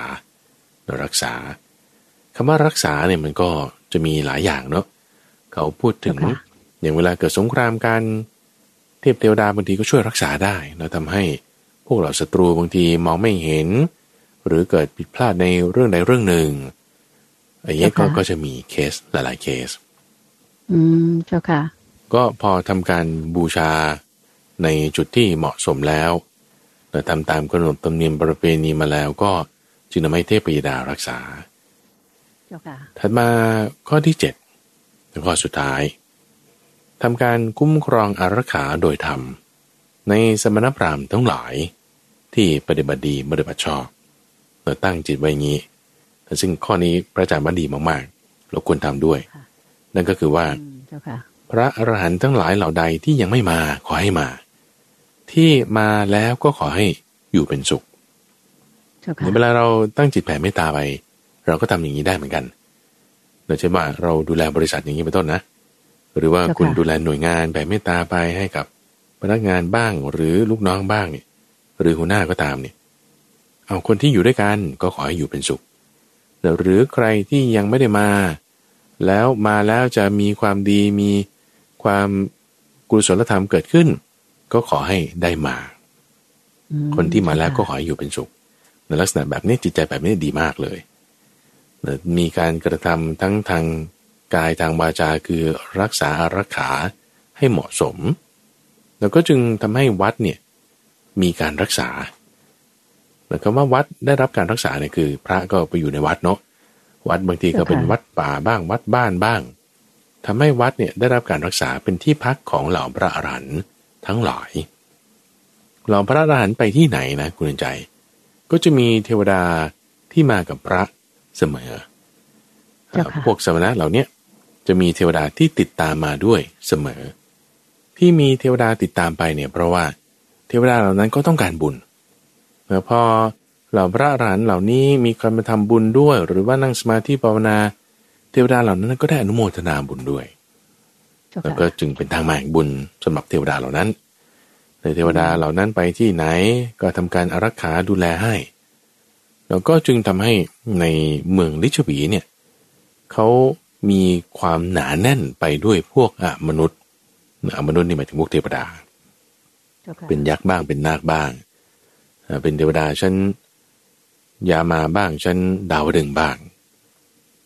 รักษาคำว่ารักษาเนี่ยมันก็จะมีหลายอย่างเนาะเขาพูดถึงค่ะอย่างเวลาเกิดสงครามกันเทพเทวดาบางทีก็ช่วยรักษาได้แล้วทำให้พวกเราศัตรูบางทีมองไม่เห็น หรือเกิดผิดพลาดในเรื่องใดเรื่องหนึ่งอย่างเงี้ยก็เจ้าค่ะก็จะมีเคสหลาย ๆ เคส อืมเจ้าค่ะ ก็พอทำการบูชาในจุดที่เหมาะสมแล้วและทำตามขนบธรรมเนียมประเพณีมาแล้วก็จึงทำให้เทพยดารักษาเจ้าค่ะถัดมาข้อที่เจ็ดข้อสุดท้ายทำการคุ้มครองอารักขาโดยธรรม ในสมณพราหมณ์ทั้งหลายที่ปฏิบัติดีปฏิบัติชอบเราตั้งจิตไว้อย่างนี้ ซึ่งข้อนี้พระอาจารย์บันดีมากๆ เราควรทำด้วยค่ะ นั่นก็คือว่าอืมเจ้าค่ะพระอรหันต์ทั้งหลายเหล่าใดที่ยังไม่มาขอให้มา ที่มาแล้วก็ขอให้อยู่เป็นสุขเจ้าในค่ะเวลาเราตั้งจิตแผ่เมตตาไป เราก็ทำอย่างนี้ได้เหมือนกันโดยเช่นว่าเราดูแลบริษัทอย่างนี้เป็นต้นนะ หรือว่าคุณดูแลหน่วยงานแผ่เมตตาไปให้กับพนักงานบ้างหรือลูกน้องบ้างเนี่ย หรือหัวหน้าก็ตามเนี่ย เอาคนที่อยู่ด้วยกันก็ขอให้อยู่เป็นสุขหรือใครที่ยังไม่ได้มา แล้วมาแล้วจะมีความดีมีความกุศลธรรมเกิดขึ้น ก็ขอให้ได้มาอืคนที่มาแล้วก็เจ้ขอให้อยู่เป็นสุข ในลักษณะแบบนี้จิตใจแบบนี้ดีมากเลยเอ่อมีการกระทำทั้งทางกายทางวาจาคือรักษาอารักขาให้เหมาะสม แล้วก็จึงทำให้วัดเนี่ยมีการรักษาหมายความว่าวัดได้รับการรักษาเนี่ยคือ พระก็ไปอยู่ในวัดเนาะ วัดบางทีก็เป็นวัดป่าบ้างวัดบ้านบ้างทำให้วัดเนี่ยได้รับการรักษาเป็นที่พักของเหล่าพระอรหันต์ทั้งหลาย เหล่าพระอรหันต์ไปที่ไหนนะคุณใจ ก็จะมีเทวดาที่มากับพระเสมอเจ้าค่ะพวกสมณะเหล่าเนี้ยจะมีเทวดาที่ติดตามมาด้วยเสมอ ที่มีเทวดาติดตามไปเนี่ยเพราะว่า เทวดาเหล่านั้นก็ต้องการบุญเมื่อพอ เหล่าพระอรหันต์เหล่านี้มีการมาทำบุญด้วย หรือว่านั่งสมาธิภาวนา เทวดาเหล่านั้นก็ได้อนุโมทนาบุญด้วยเจ้าแล้วค่ะก็จึงเป็นทางมาแห่งบุญสำหรับเทวดาเหล่านั้นในเทวดาเหล่านั้นไปที่ไหนก็ทำการอารักขาดูแลให้ แล้วก็จึงทำให้ในเมืองลิชวีเนี่ยเขามีความหนาแน่นไปด้วยพวกอะมนุษย์อะมนุษย์นี่หมายถึงพวกเทวดาเจ้าค่ะเป็นยักษ์บ้างเป็นนาคบ้างอ่าเป็นเทวดาชั้น ยามาบ้างชั้นดาวดึงส์บ้าง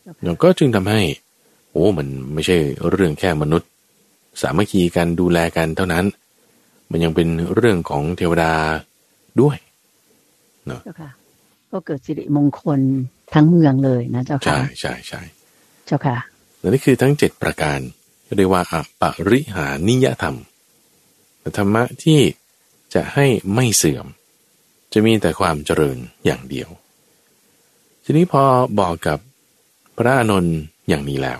เจ้าแล้ค่ะวก็จึงทำให้ โอ้มันไม่ใช่เรื่องแค่มนุษย์ สามัคคีกันดูแลกันเท่านั้น มันยังเป็นเรื่องของเทวดาด้วยเจ้าค่ะก็เกิดสิริมงคลทั้งเมืองเลยนะเจ้าใช่ค่ะใช่ใช่เจ้าค่ะและนี่คือทั้งเจ็ดประการเรียกว่าอปริหานิยธรรมธรรมะที่จะให้ไม่เสื่อม จะมีแต่ความเจริญอย่างเดียว ทีนี้พอบอกกับพระอานนท์อย่างนี้แล้ว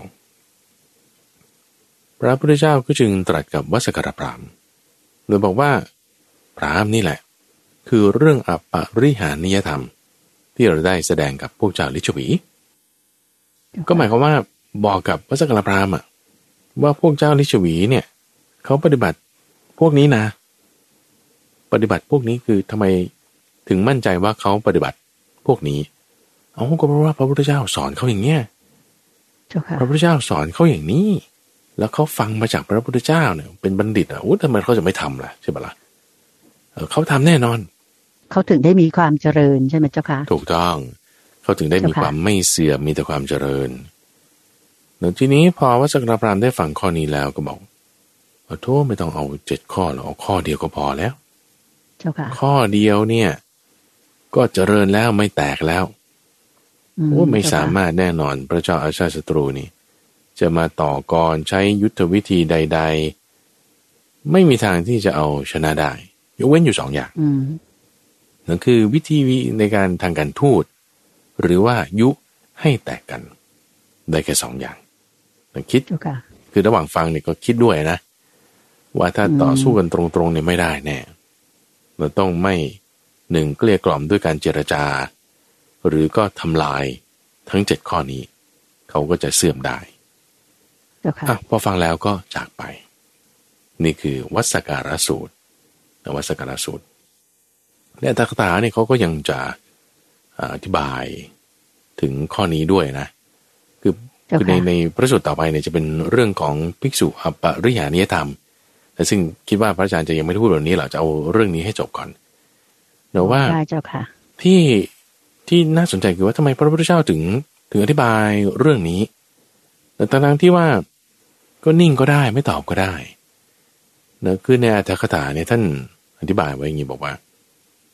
พระพุทธเจ้าก็จึงตรัสกับวัสกรพรามโดยบอกว่า พรามนี่แหละ คือเรื่องอปริหานิยธรรม ที่เราได้แสดงกับพวกเจ้าลิชวี ก็หมายความว่าบอกกับวัสกรพรามอะว่าพวกเจ้าลิชวีเนี่ยเขาปฏิบัติพวกนี้นะ ปฏิบัติพวกนี้คือทำไมถึงมั่นใจว่าเขาปฏิบัติพวกนี้ เอาก็เพราะว่าพระพุทธเจ้าสอนเขาอย่างเนี้ยเจ้าค่ะพระพุทธเจ้าสอนเขาอย่างนี้ แล้วเขาฟังมาจากพระพุทธเจ้าเนี่ย เป็นบัณฑิตอะอู้ทำไมเขาจะไม่ทำล่ะใช่ปะล่ะเออเขาทำแน่นอน เขาถึงได้มีความเจริญใช่ไหมเจ้าค่ะ ถูกต้อง เขาถึงได้มีเจ้าค่ะความไม่เสื่อมมีแต่ความเจริญแล้วทีนี้พอวัสกรพรามได้ฟังข้อนี้แล้วก็บอกขอโทษไม่ต้องเอาเจ็ดข้อหรอกเอาข้อเดียวก็พอแล้ว เจ้าค่ะ ข้อเดียวเนี่ย ก็เจริญแล้วไม่แตกแล้ว โอ้ไม่สามารถแน่นอนพระเจ้าอาชาติศัตรูนี่ จะมาต่อกรใช้ยุทธวิธีใด ๆ ไม่มีทางที่จะเอาชนะได้ ยกเว้นอยู่สองอย่างอืมนั่นคือวิธีในการทางการทูตหรือว่ายุให้แตกกัน ได้แค่สองอย่างต้องคิดเจ้าค่ะคือระหว่างฟังเนี่ยก็คิดด้วยนะ ว่าถ้าอืมต่อสู้กันตรงๆเนี่ยไม่ได้แน่เราต้องไม่หนึ่งเกลี้ยกล่อมด้วยการเจรจา หรือก็ทำลายทั้งเจ็ดข้อนี้ เขาก็จะเสื่อมได้เจ้าค่ะอะพอฟังแล้วก็จากไป นี่คือวัสการสูตรวัสการสูตรและอัตถกถาเนี่ยเขาก็ยังจะอ่าอธิบายถึงข้อนี้ด้วยนะ คือเจ้าคือในค่ะในพระสูตรต่อไปเนี่ยจะเป็นเรื่องของภิกษุอปริยานิยธรรมแต่ซึ่งคิดว่าพระอาจารย์จะยังไม่ได้พูดแบบนี้หรอกจะเอาเรื่องนี้ให้จบก่อนแต่ว่าได้เจ้าค่ะที่ ที่น่าสนใจคือว่าทำไมพระพุทธเจ้าถึงถึงอธิบายเรื่องนี้ แต่ทั้งๆที่ว่าก็นิ่งก็ได้ไม่ตอบก็ได้เนะคือในอัตถคถาเนี่ยท่านอธิบายไว้อย่างนี้บอกว่า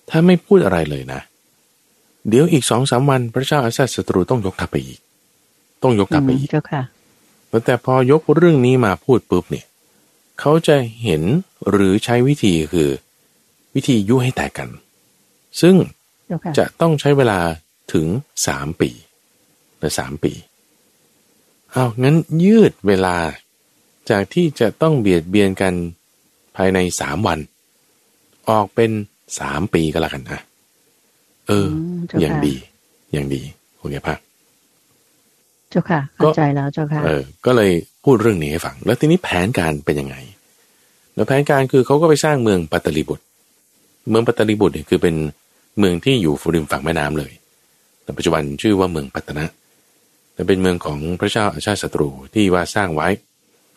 ถ้าไม่พูดอะไรเลยนะ เดี๋ยวอีกสองสามวันพระเจ้าอาซาศัตรูต้องยกทัพไปอีก ต้องยกกลับไปอืมอีกเจ้าค่ะแต่พอยกเรื่องนี้มาพูดปุ๊บเนี่ย เขาจะเห็นหรือใช้วิธีคือ วิธียุให้แตกกัน ซึ่งเจ้าค่ะจะต้องใช้เวลาถึงสามปีนะสามปีเอางั้นยืดเวลาจากที่จะต้องเบียดเบียนกันภายในสามวัน ออกเป็นสามปีก็แล้วกันนะเออมเจ้าอย่างค่ะดี อย่างดีโอเคปะเจ้าค่ะเข้าใจแล้วเจ้าค่ะเออ ก็เลยพูดเรื่องนี้ให้ฟัง แล้วทีนี้แผนการเป็นยังไง แล้วแผนการคือเขาก็ไปสร้างเมืองปัตตลีบุตร เมืองปัตตลีบุตรเนี่ยคือเป็น เมืองที่อยู่ริมฝั่งแม่น้ำเลย แต่ปัจจุบันชื่อว่าเมืองปัตตนะแต่เป็นเมืองของพระเจ้าอาชาติศัตรูที่ว่าสร้างไว้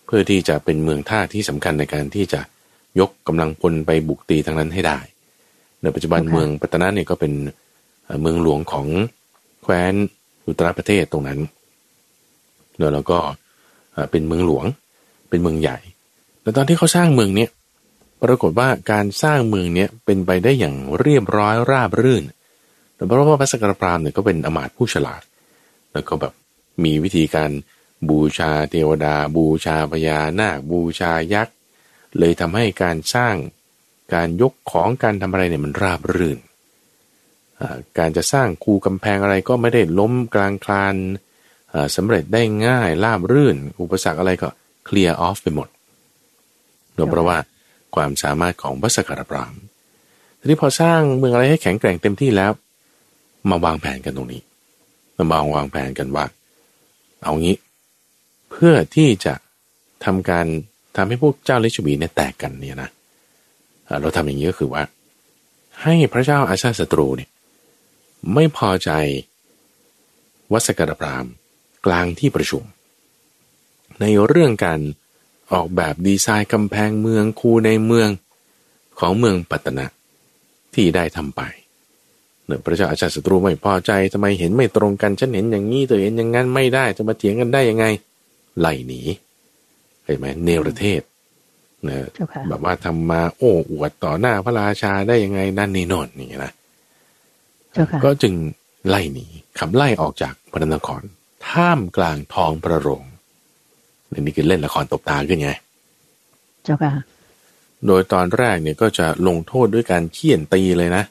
เพื่อที่จะเป็นเมืองท่าที่สำคัญในการที่จะยกกำลังพลไปบุกตีทางนั้นให้ได้ในปัจจุบันค่ะเมืองปัตตนะเนี่ยก็เป็นเอ่อเมืองหลวงของแคว้นอุตรประเทศตรงนั้นแล้วก็เอ่อเป็นเมืองหลวงเป็นเมืองใหญ่ แล้วตอนที่เขาสร้างเมืองเนี้ย ปรากฏว่าการสร้างเมืองเนี้ยเป็นไปได้อย่างเรียบร้อยราบรื่น แต่เพราะว่าพระสกรพรามเนี่ยก็เป็นอมาตผู้ฉลาด แล้วก็แบบมีวิธีการบูชาเทวดา บูชาพญานาค บูชายักษ์ เลยทำให้การสร้างการยกของการทำอะไรเนี่ยมันราบรื่น การจะสร้างคูกำแพงอะไรก็ไม่ได้ล้มกลางคลานอ่าสำเร็จได้ง่ายราบรื่น อุปสรรคอะไรก็เคลียร์ออฟไปหมดเนื่องเพราะว่า ความสามารถของพระสกรพรามทีนี้พอสร้างเมืองอะไรให้แข็งแกร่งเต็มที่แล้ว มาวางแผนกันตรงนี้มาวางวางแผนกันว่า เอางี้ เพื่อที่จะทำการทำให้พวกเจ้าลิชวีเนี่ยแตกกันเนี่ยนะเราทำอย่างนี้ก็คือว่า ให้พระเจ้าอาชาศัตรูเนี่ยไม่พอใจวัสกรพรามกลางที่ประชุม ในเรื่องการ ออกแบบดีไซน์กำแพงเมืองคูในเมืองของเมืองปัตตนะที่ได้ทำไปเนี่ยพระเจ้าอาชาติศัตรูไม่พอใจทำไมเห็นไม่ตรงกันฉันเห็นอย่างนี้เธอเห็นอย่างนั้นไม่ได้จะมาเถียงกันได้ยังไงไล่หนีเห็นไหมเนรเทศนะเจ้าค่ะแบบว่าทำมาโอ้อวดต่อหน้าพระราชาได้ยังไงนั่นนี่โนนนี่นะเจ้าค่ะก็จึงไล่หนีขับไล่ออกจากพระนครท่ามกลางท้องพระโรง นี่คือเล่นละครตบตาขึ้นไง เจ้าค่ะ โดยตอนแรกเนี่ยก็จะลงโทษด้วยการเคี่ยนตีเลยนะ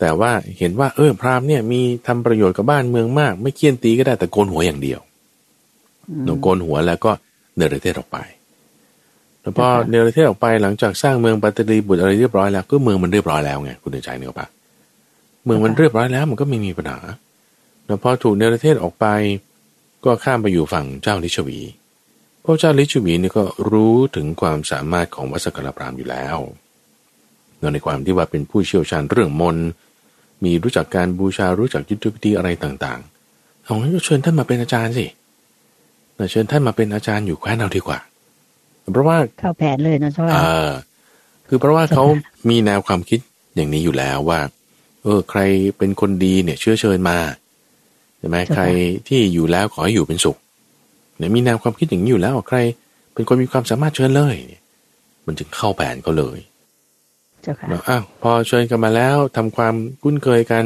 แต่ว่าเห็นว่า เออพราหมณ์เนี่ยมีทำประโยชน์กับบ้านเมืองมาก ไม่เคี่ยนตีก็ได้แต่โกนหัวอย่างเดียวอืมโดนโกนหัวแล้วก็เนรเทศออกไปแล้วพอค่ะเนรเทศออกไปหลังจากสร้างเมืองปัตตลีบุตรอะไรเรียบร้อยแล้วก็เมืองมันเรียบร้อยแล้วไงคุณเดชใจเนี่ยปะเมืองมันเรียบร้อยแล้วมันก็ไม่มีปัญหาแล้วพอถูกเนรเทศออกไป ก็ข้ามไปอยู่ฝั่งเจ้าลิชวี พระเจ้าลิชวีนี่ก็รู้ถึงความสามารถของวัสกรพรามอยู่แล้วในความที่ว่าเป็นผู้เชี่ยวชาญเรื่องมนต์มีรู้จักการบูชารู้จักยุทธวิธีอะไรต่างๆ เอางั้นก็เชิญท่านมาเป็นอาจารย์สิแต่เชิญท่านมาเป็นอาจารย์อยู่แคว้นเราดีกว่า เพราะว่าเข้าแผนเลยนะเจ้าเอค่ะอคือเพราะว่าเขาค่ะมีแนวความคิดอย่างนี้อยู่แล้วว่า เออ ใครเป็นคนดีเนี่ยเชื้อเชิญมาใช่ไหมใครที่อยู่แล้วขอให้อยู่เป็นสุข เนี่ยมีแนวความคิดอย่างนี้อยู่แล้วใคร เป็นคนมีความสามารถเชิญเลยเนี่ยมันจึงเข้าแผนเขาเลยเจ้าค่ะแล้วอ้าวพอเชิญกันมาแล้วทำความคุ้นเคยกัน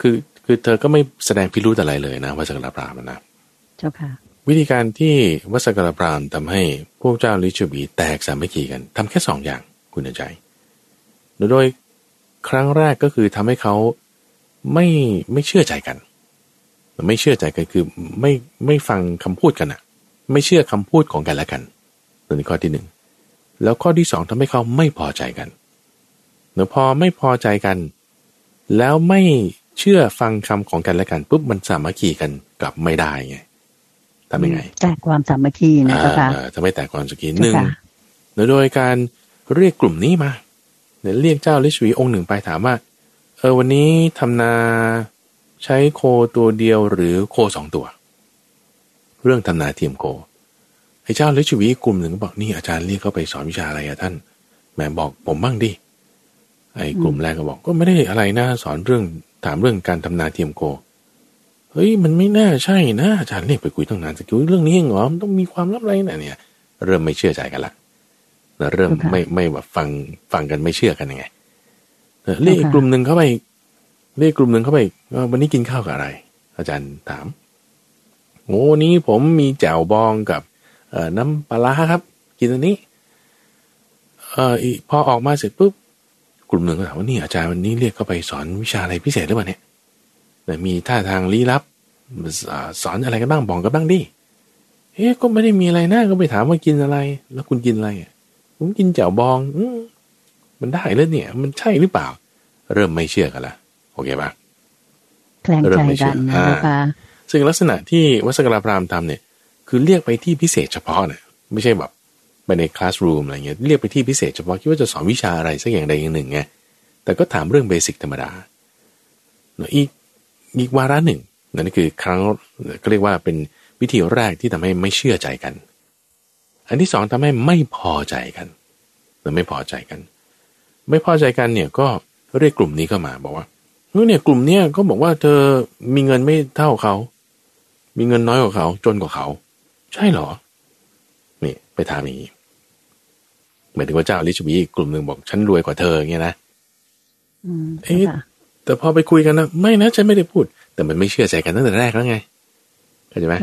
คือคือเธอก็ไม่แสดงพิรุธอะไรเลยนะว่าสกรพรามนะเจ้าค่ะ วิธีการที่วัสกรพรามทำให้พวกเจ้าลิชวีแตกสามัคคีกันทำแค่สองอย่างคุณใจโดยครั้งแรกก็คือทำให้เขาไม่ไม่เชื่อใจกัน ไม่เชื่อใจกันคือไม่ไม่ฟังคำพูดกันอะ ไม่เชื่อคำพูดของกันและกันตัวนี้ข้อที่หนึ่งแล้วข้อที่สองทำให้เขาไม่พอใจกันเมื่อพอไม่พอใจกัน แล้วไม่เชื่อฟังคำของกันและกันปุ๊บมันสามัคคีกันกลับไม่ได้ไงทำยังไงแตกความสามัคคีนะเจ้าค่ะอ่าทำให้แตกความสามัคคีหเจ้านึ่งค่ะโดยการเรียกกลุ่มนี้มาเนี่ยเรียกเจ้าลิชวีองค์หนึ่งไปถามว่า เออวันนี้ทำนาใช้โคตัวเดียวหรือโคสองตัว เรื่องทำนาเทียมโคไอ้เจ้าลิชวีกลุ่มหนึ่งก็บอกนี่อาจารย์เรียกเขาไปสอนวิชาอะไรอะท่านแหมบอกผมบ้างดิไอ้กลุ่มแรกก็บอกก็ไม่ได้อะไรนะสอนเรื่องถามเรื่องการทำนาเทียมโคเฮ้ยมันไม่น่าใช่นะอาจารย์เรียกไปคุยตั้งนานจะคุยเรื่องนี้เองเหรอมันต้องมีความลับอะไรนะเนี่ย เริ่มไม่เชื่อใจกันละนะเริ่มค่ะไม่ไม่แบบฟังฟังกันไม่เชื่อกันยังไงเออเรียกอีกค่ะกลุ่มหนึ่งเข้าไปอีกเรียกกลุ่มหนึ่งเข้าไปอีกเออวันนี้กินข้าวกับอะไร อาจารย์ถาม โอ้นี้ผมมีแจ่วบองกับเอ่อน้ำปลาครับ กินอันนี้ เอ่อพอออกมาเสร็จปุ๊บกลุ่มหนึ่งก็ถามว่านี่อาจารย์วันนี้เรียกเข้าไปสอนวิชาอะไรพิเศษหรือเปล่าเนี่ยแต่มีท่าทางลี้ลับสอนอะไรกันบ้างบอกกันบ้างดิเอ๊ะก็ไม่ได้มีอะไรนะก็ไปถามว่ากินอะไร แล้วคุณกินอะไรผมกินแจ่วบองอมันได้เลยเนี่ย มันใช่หรือเปล่า เริ่มไม่เชื่อกันละโอเคปะแกล้งใจกันนะคะ ซึ่งลักษณะที่วัสกราพรามทำเนี่ยคือเรียกไปที่พิเศษเฉพาะเนี่ยไม่ใช่แบบไปในคลาสรูมอะไรเงี้ยเรียกไปที่พิเศษเฉพาะคิดว่าจะสอนวิชาอะไรสักอย่างใดอย่างหนึ่งไงแต่ก็ถามเรื่องเบสิกธรรมดาอีกอีกวาระหนึ่งนั่นคือครั้งก็เรียกว่าเป็นวิธีแรกที่ทำให้ไม่เชื่อใจกัน อันที่สองทำให้ไม่พอใจกันหรือไม่พอใจกัน ไม่พอใจกันเนี่ยก็เรียกกลุ่มนี้เข้ามาบอกว่าเนี่ยกลุ่มเนี้ยก็บอกว่าเธอมีเงินไม่เท่าเขา มีเงินน้อยกว่าเขา จนกว่าเขา ใช่เหรอ นี่ ไปถามอย่างนี้หมายถึงว่าเจ้าลิชบีกลุ่มหนึ่งบอกฉันรวยกว่าเธออย่างเงี้ยนะเอ๊ะแต่พอไปคุยกันนะไม่นะฉันไม่ได้พูด แต่มันไม่เชื่อใจกันตั้งแต่แรกแล้วไงเข้าใจไหม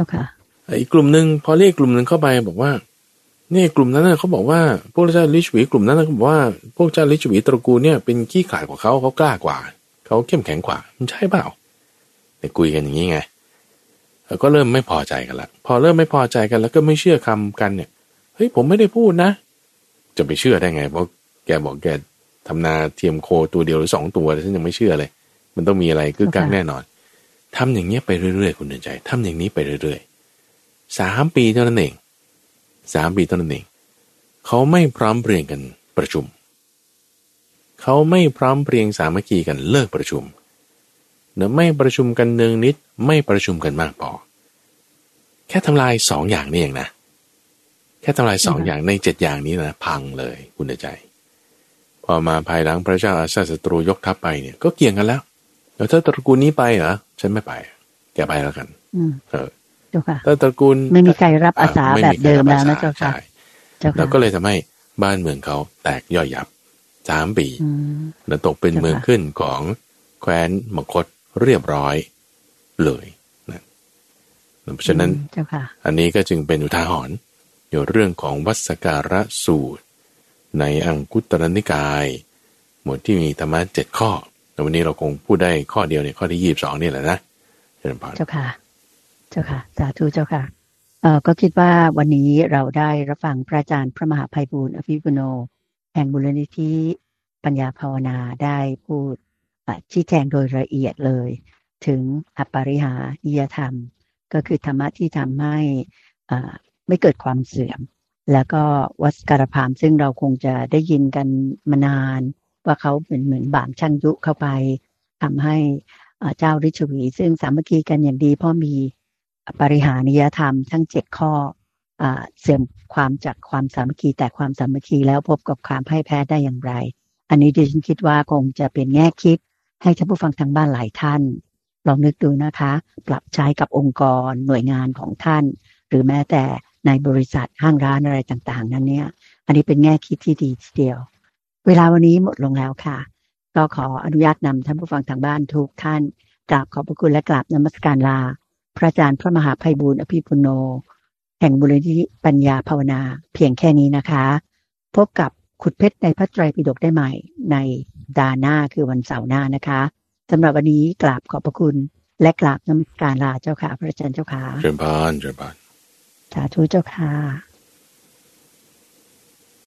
อีกกลุ่มหนึ่งพอเรียกกลุ่มหนึ่งเข้าไปบอกว่าเนี่ยกลุ่มนั้นเขาบอกว่าพวกเจ้าลิชวีกลุ่มนั้นเขาบอกว่าพวกเจ้าลิชวีตระกูลเนี่ยเป็นขี้ขลาดกว่าเขาเขากล้ากว่า เขาเข้มแข็งกว่ามันใช่เปล่าแต่คุยกันอย่างนี้ไงแล้ว ก็เริ่มไม่พอใจกันละพอเริ่มไม่พอใจกันแล้วก็ไม่เชื่อคำกันเนี่ยเฮ้ยผมไม่ได้พูดนะ จะไปเชื่อได้ไง เพราะแกบอกแกทำนาเทียมโคตัวเดียวหรือสองตัวฉันยังไม่เชื่อเลย มันต้องมีอะไรกึกกักแน่นอนทำอย่างเงี้ยไปเรื่อยๆคุณเดินใจทำอย่างนี้ไปเรื่อยๆสามปีเท่านั้นเองสามปีเท่านั้นเองเขาไม่พร้อมเพรียงกันประชุม เขาไม่พร้อมเพรียงสามัคคีกันเลิกประชุม เนือไม่ประชุมกันเนืองนิดไม่ประชุมกันมากพอ แค่ทำลายสองอย่างนี้เองนะ แค่ทำลายสองอย่างในเจ็ดอย่างนี้นะ พังเลยคุณใจ พอมาภายหลังพระเจ้าอาซาศัตรูยกทัพไปเนี่ยก็เกี่ยงกันแล้วแล้วถ้าตระกูลนี้ไปเหรอฉันไม่ไปแกไปแล้วกันเออถ้าตระกูลไม่มีใครรับอาสาแบบเดิมแล้วนะเจ้าค่ะแล้วก็เลยทำให้บ้านเมืองเขาแตกย่อยยับสามปีแล้วตกเป็นเมืองขึ้นของแคว้นมคต เรียบร้อยเลยนะเพราะฉะนั้นอันนี้ก็จึงเป็นอุทาหรณ์อยู่เรื่องของวัสการะสูตร ในอังคุตรนิกาย หมวดที่มีธรรมะเจ็ดข้อแต่วันนี้เราคงพูดได้ข้อเดียวในข้อที่ยี่บสองนี่แหละนะเจ้าค่ะเจ้าค่ะสาธุเจ้าค่ะเอ่อก็คิดว่าวันนี้เราได้รับฟังพระอาจารย์พระมหาภัยบูร์อภิปุโน แห่งบุรณิธิปัญญาภาวนาได้พูด ชี้แจงโดยละเอียดเลย ถึงอปริหานิยธรรม ก็คือธรรมะที่ทำให้ไม่เกิดความเสื่อม แล้วก็วัสการพามซึ่งเราคงจะได้ยินกันมานาน ว่าเขาเหมือนเหมือนบามช่างยุเข้าไปทำให้เจ้าริชวี ซึ่งสามัคคีกันอย่างดีพราะมีปริหานิยธรรมทั้งเจ็ดข้อเสื่อมความจากความสามัคคีแต่ความสามัคคีแล้วพบกับความพ่ายแพ้ได้อย่างไร อันนี้ดิฉันคิดว่าคงจะเป็นแง่คิด ให้ท่านผู้ฟังทางบ้านหลายท่าน ลองนึกดูนะคะ ปรับใช้กับองค์กรหน่วยงานของท่าน หรือแม้แต่ในบริษัทห้างร้านอะไรต่างๆ นั้นเนี่ย อันนี้เป็นแง่คิดที่ดีทีเดียว เวลาวันนี้หมดลงแล้วค่ะ ก็ขออนุญาตนำท่านผู้ฟังทางบ้านทุกท่านกราบขอบพระคุณและกราบนมัสการลา พระอาจารย์พระมหาภัยบูร์อภิปุโน แห่งบุรณิธิปัญญาภาวนา เพียงแค่นี้นะคะ พบกับ ขุดเพชรในพระไตรปิฎกได้ใหม่ในดาหน้าคือวันเสาร์หน้านะคะสำหรับวันนี้กราบขอบพระคุณและกราบน้ำการลาเจ้าค่ะ พระอาจารย์เจ้าค่ะเชิญพานเชิญพานสาธุเจ้าค่ะ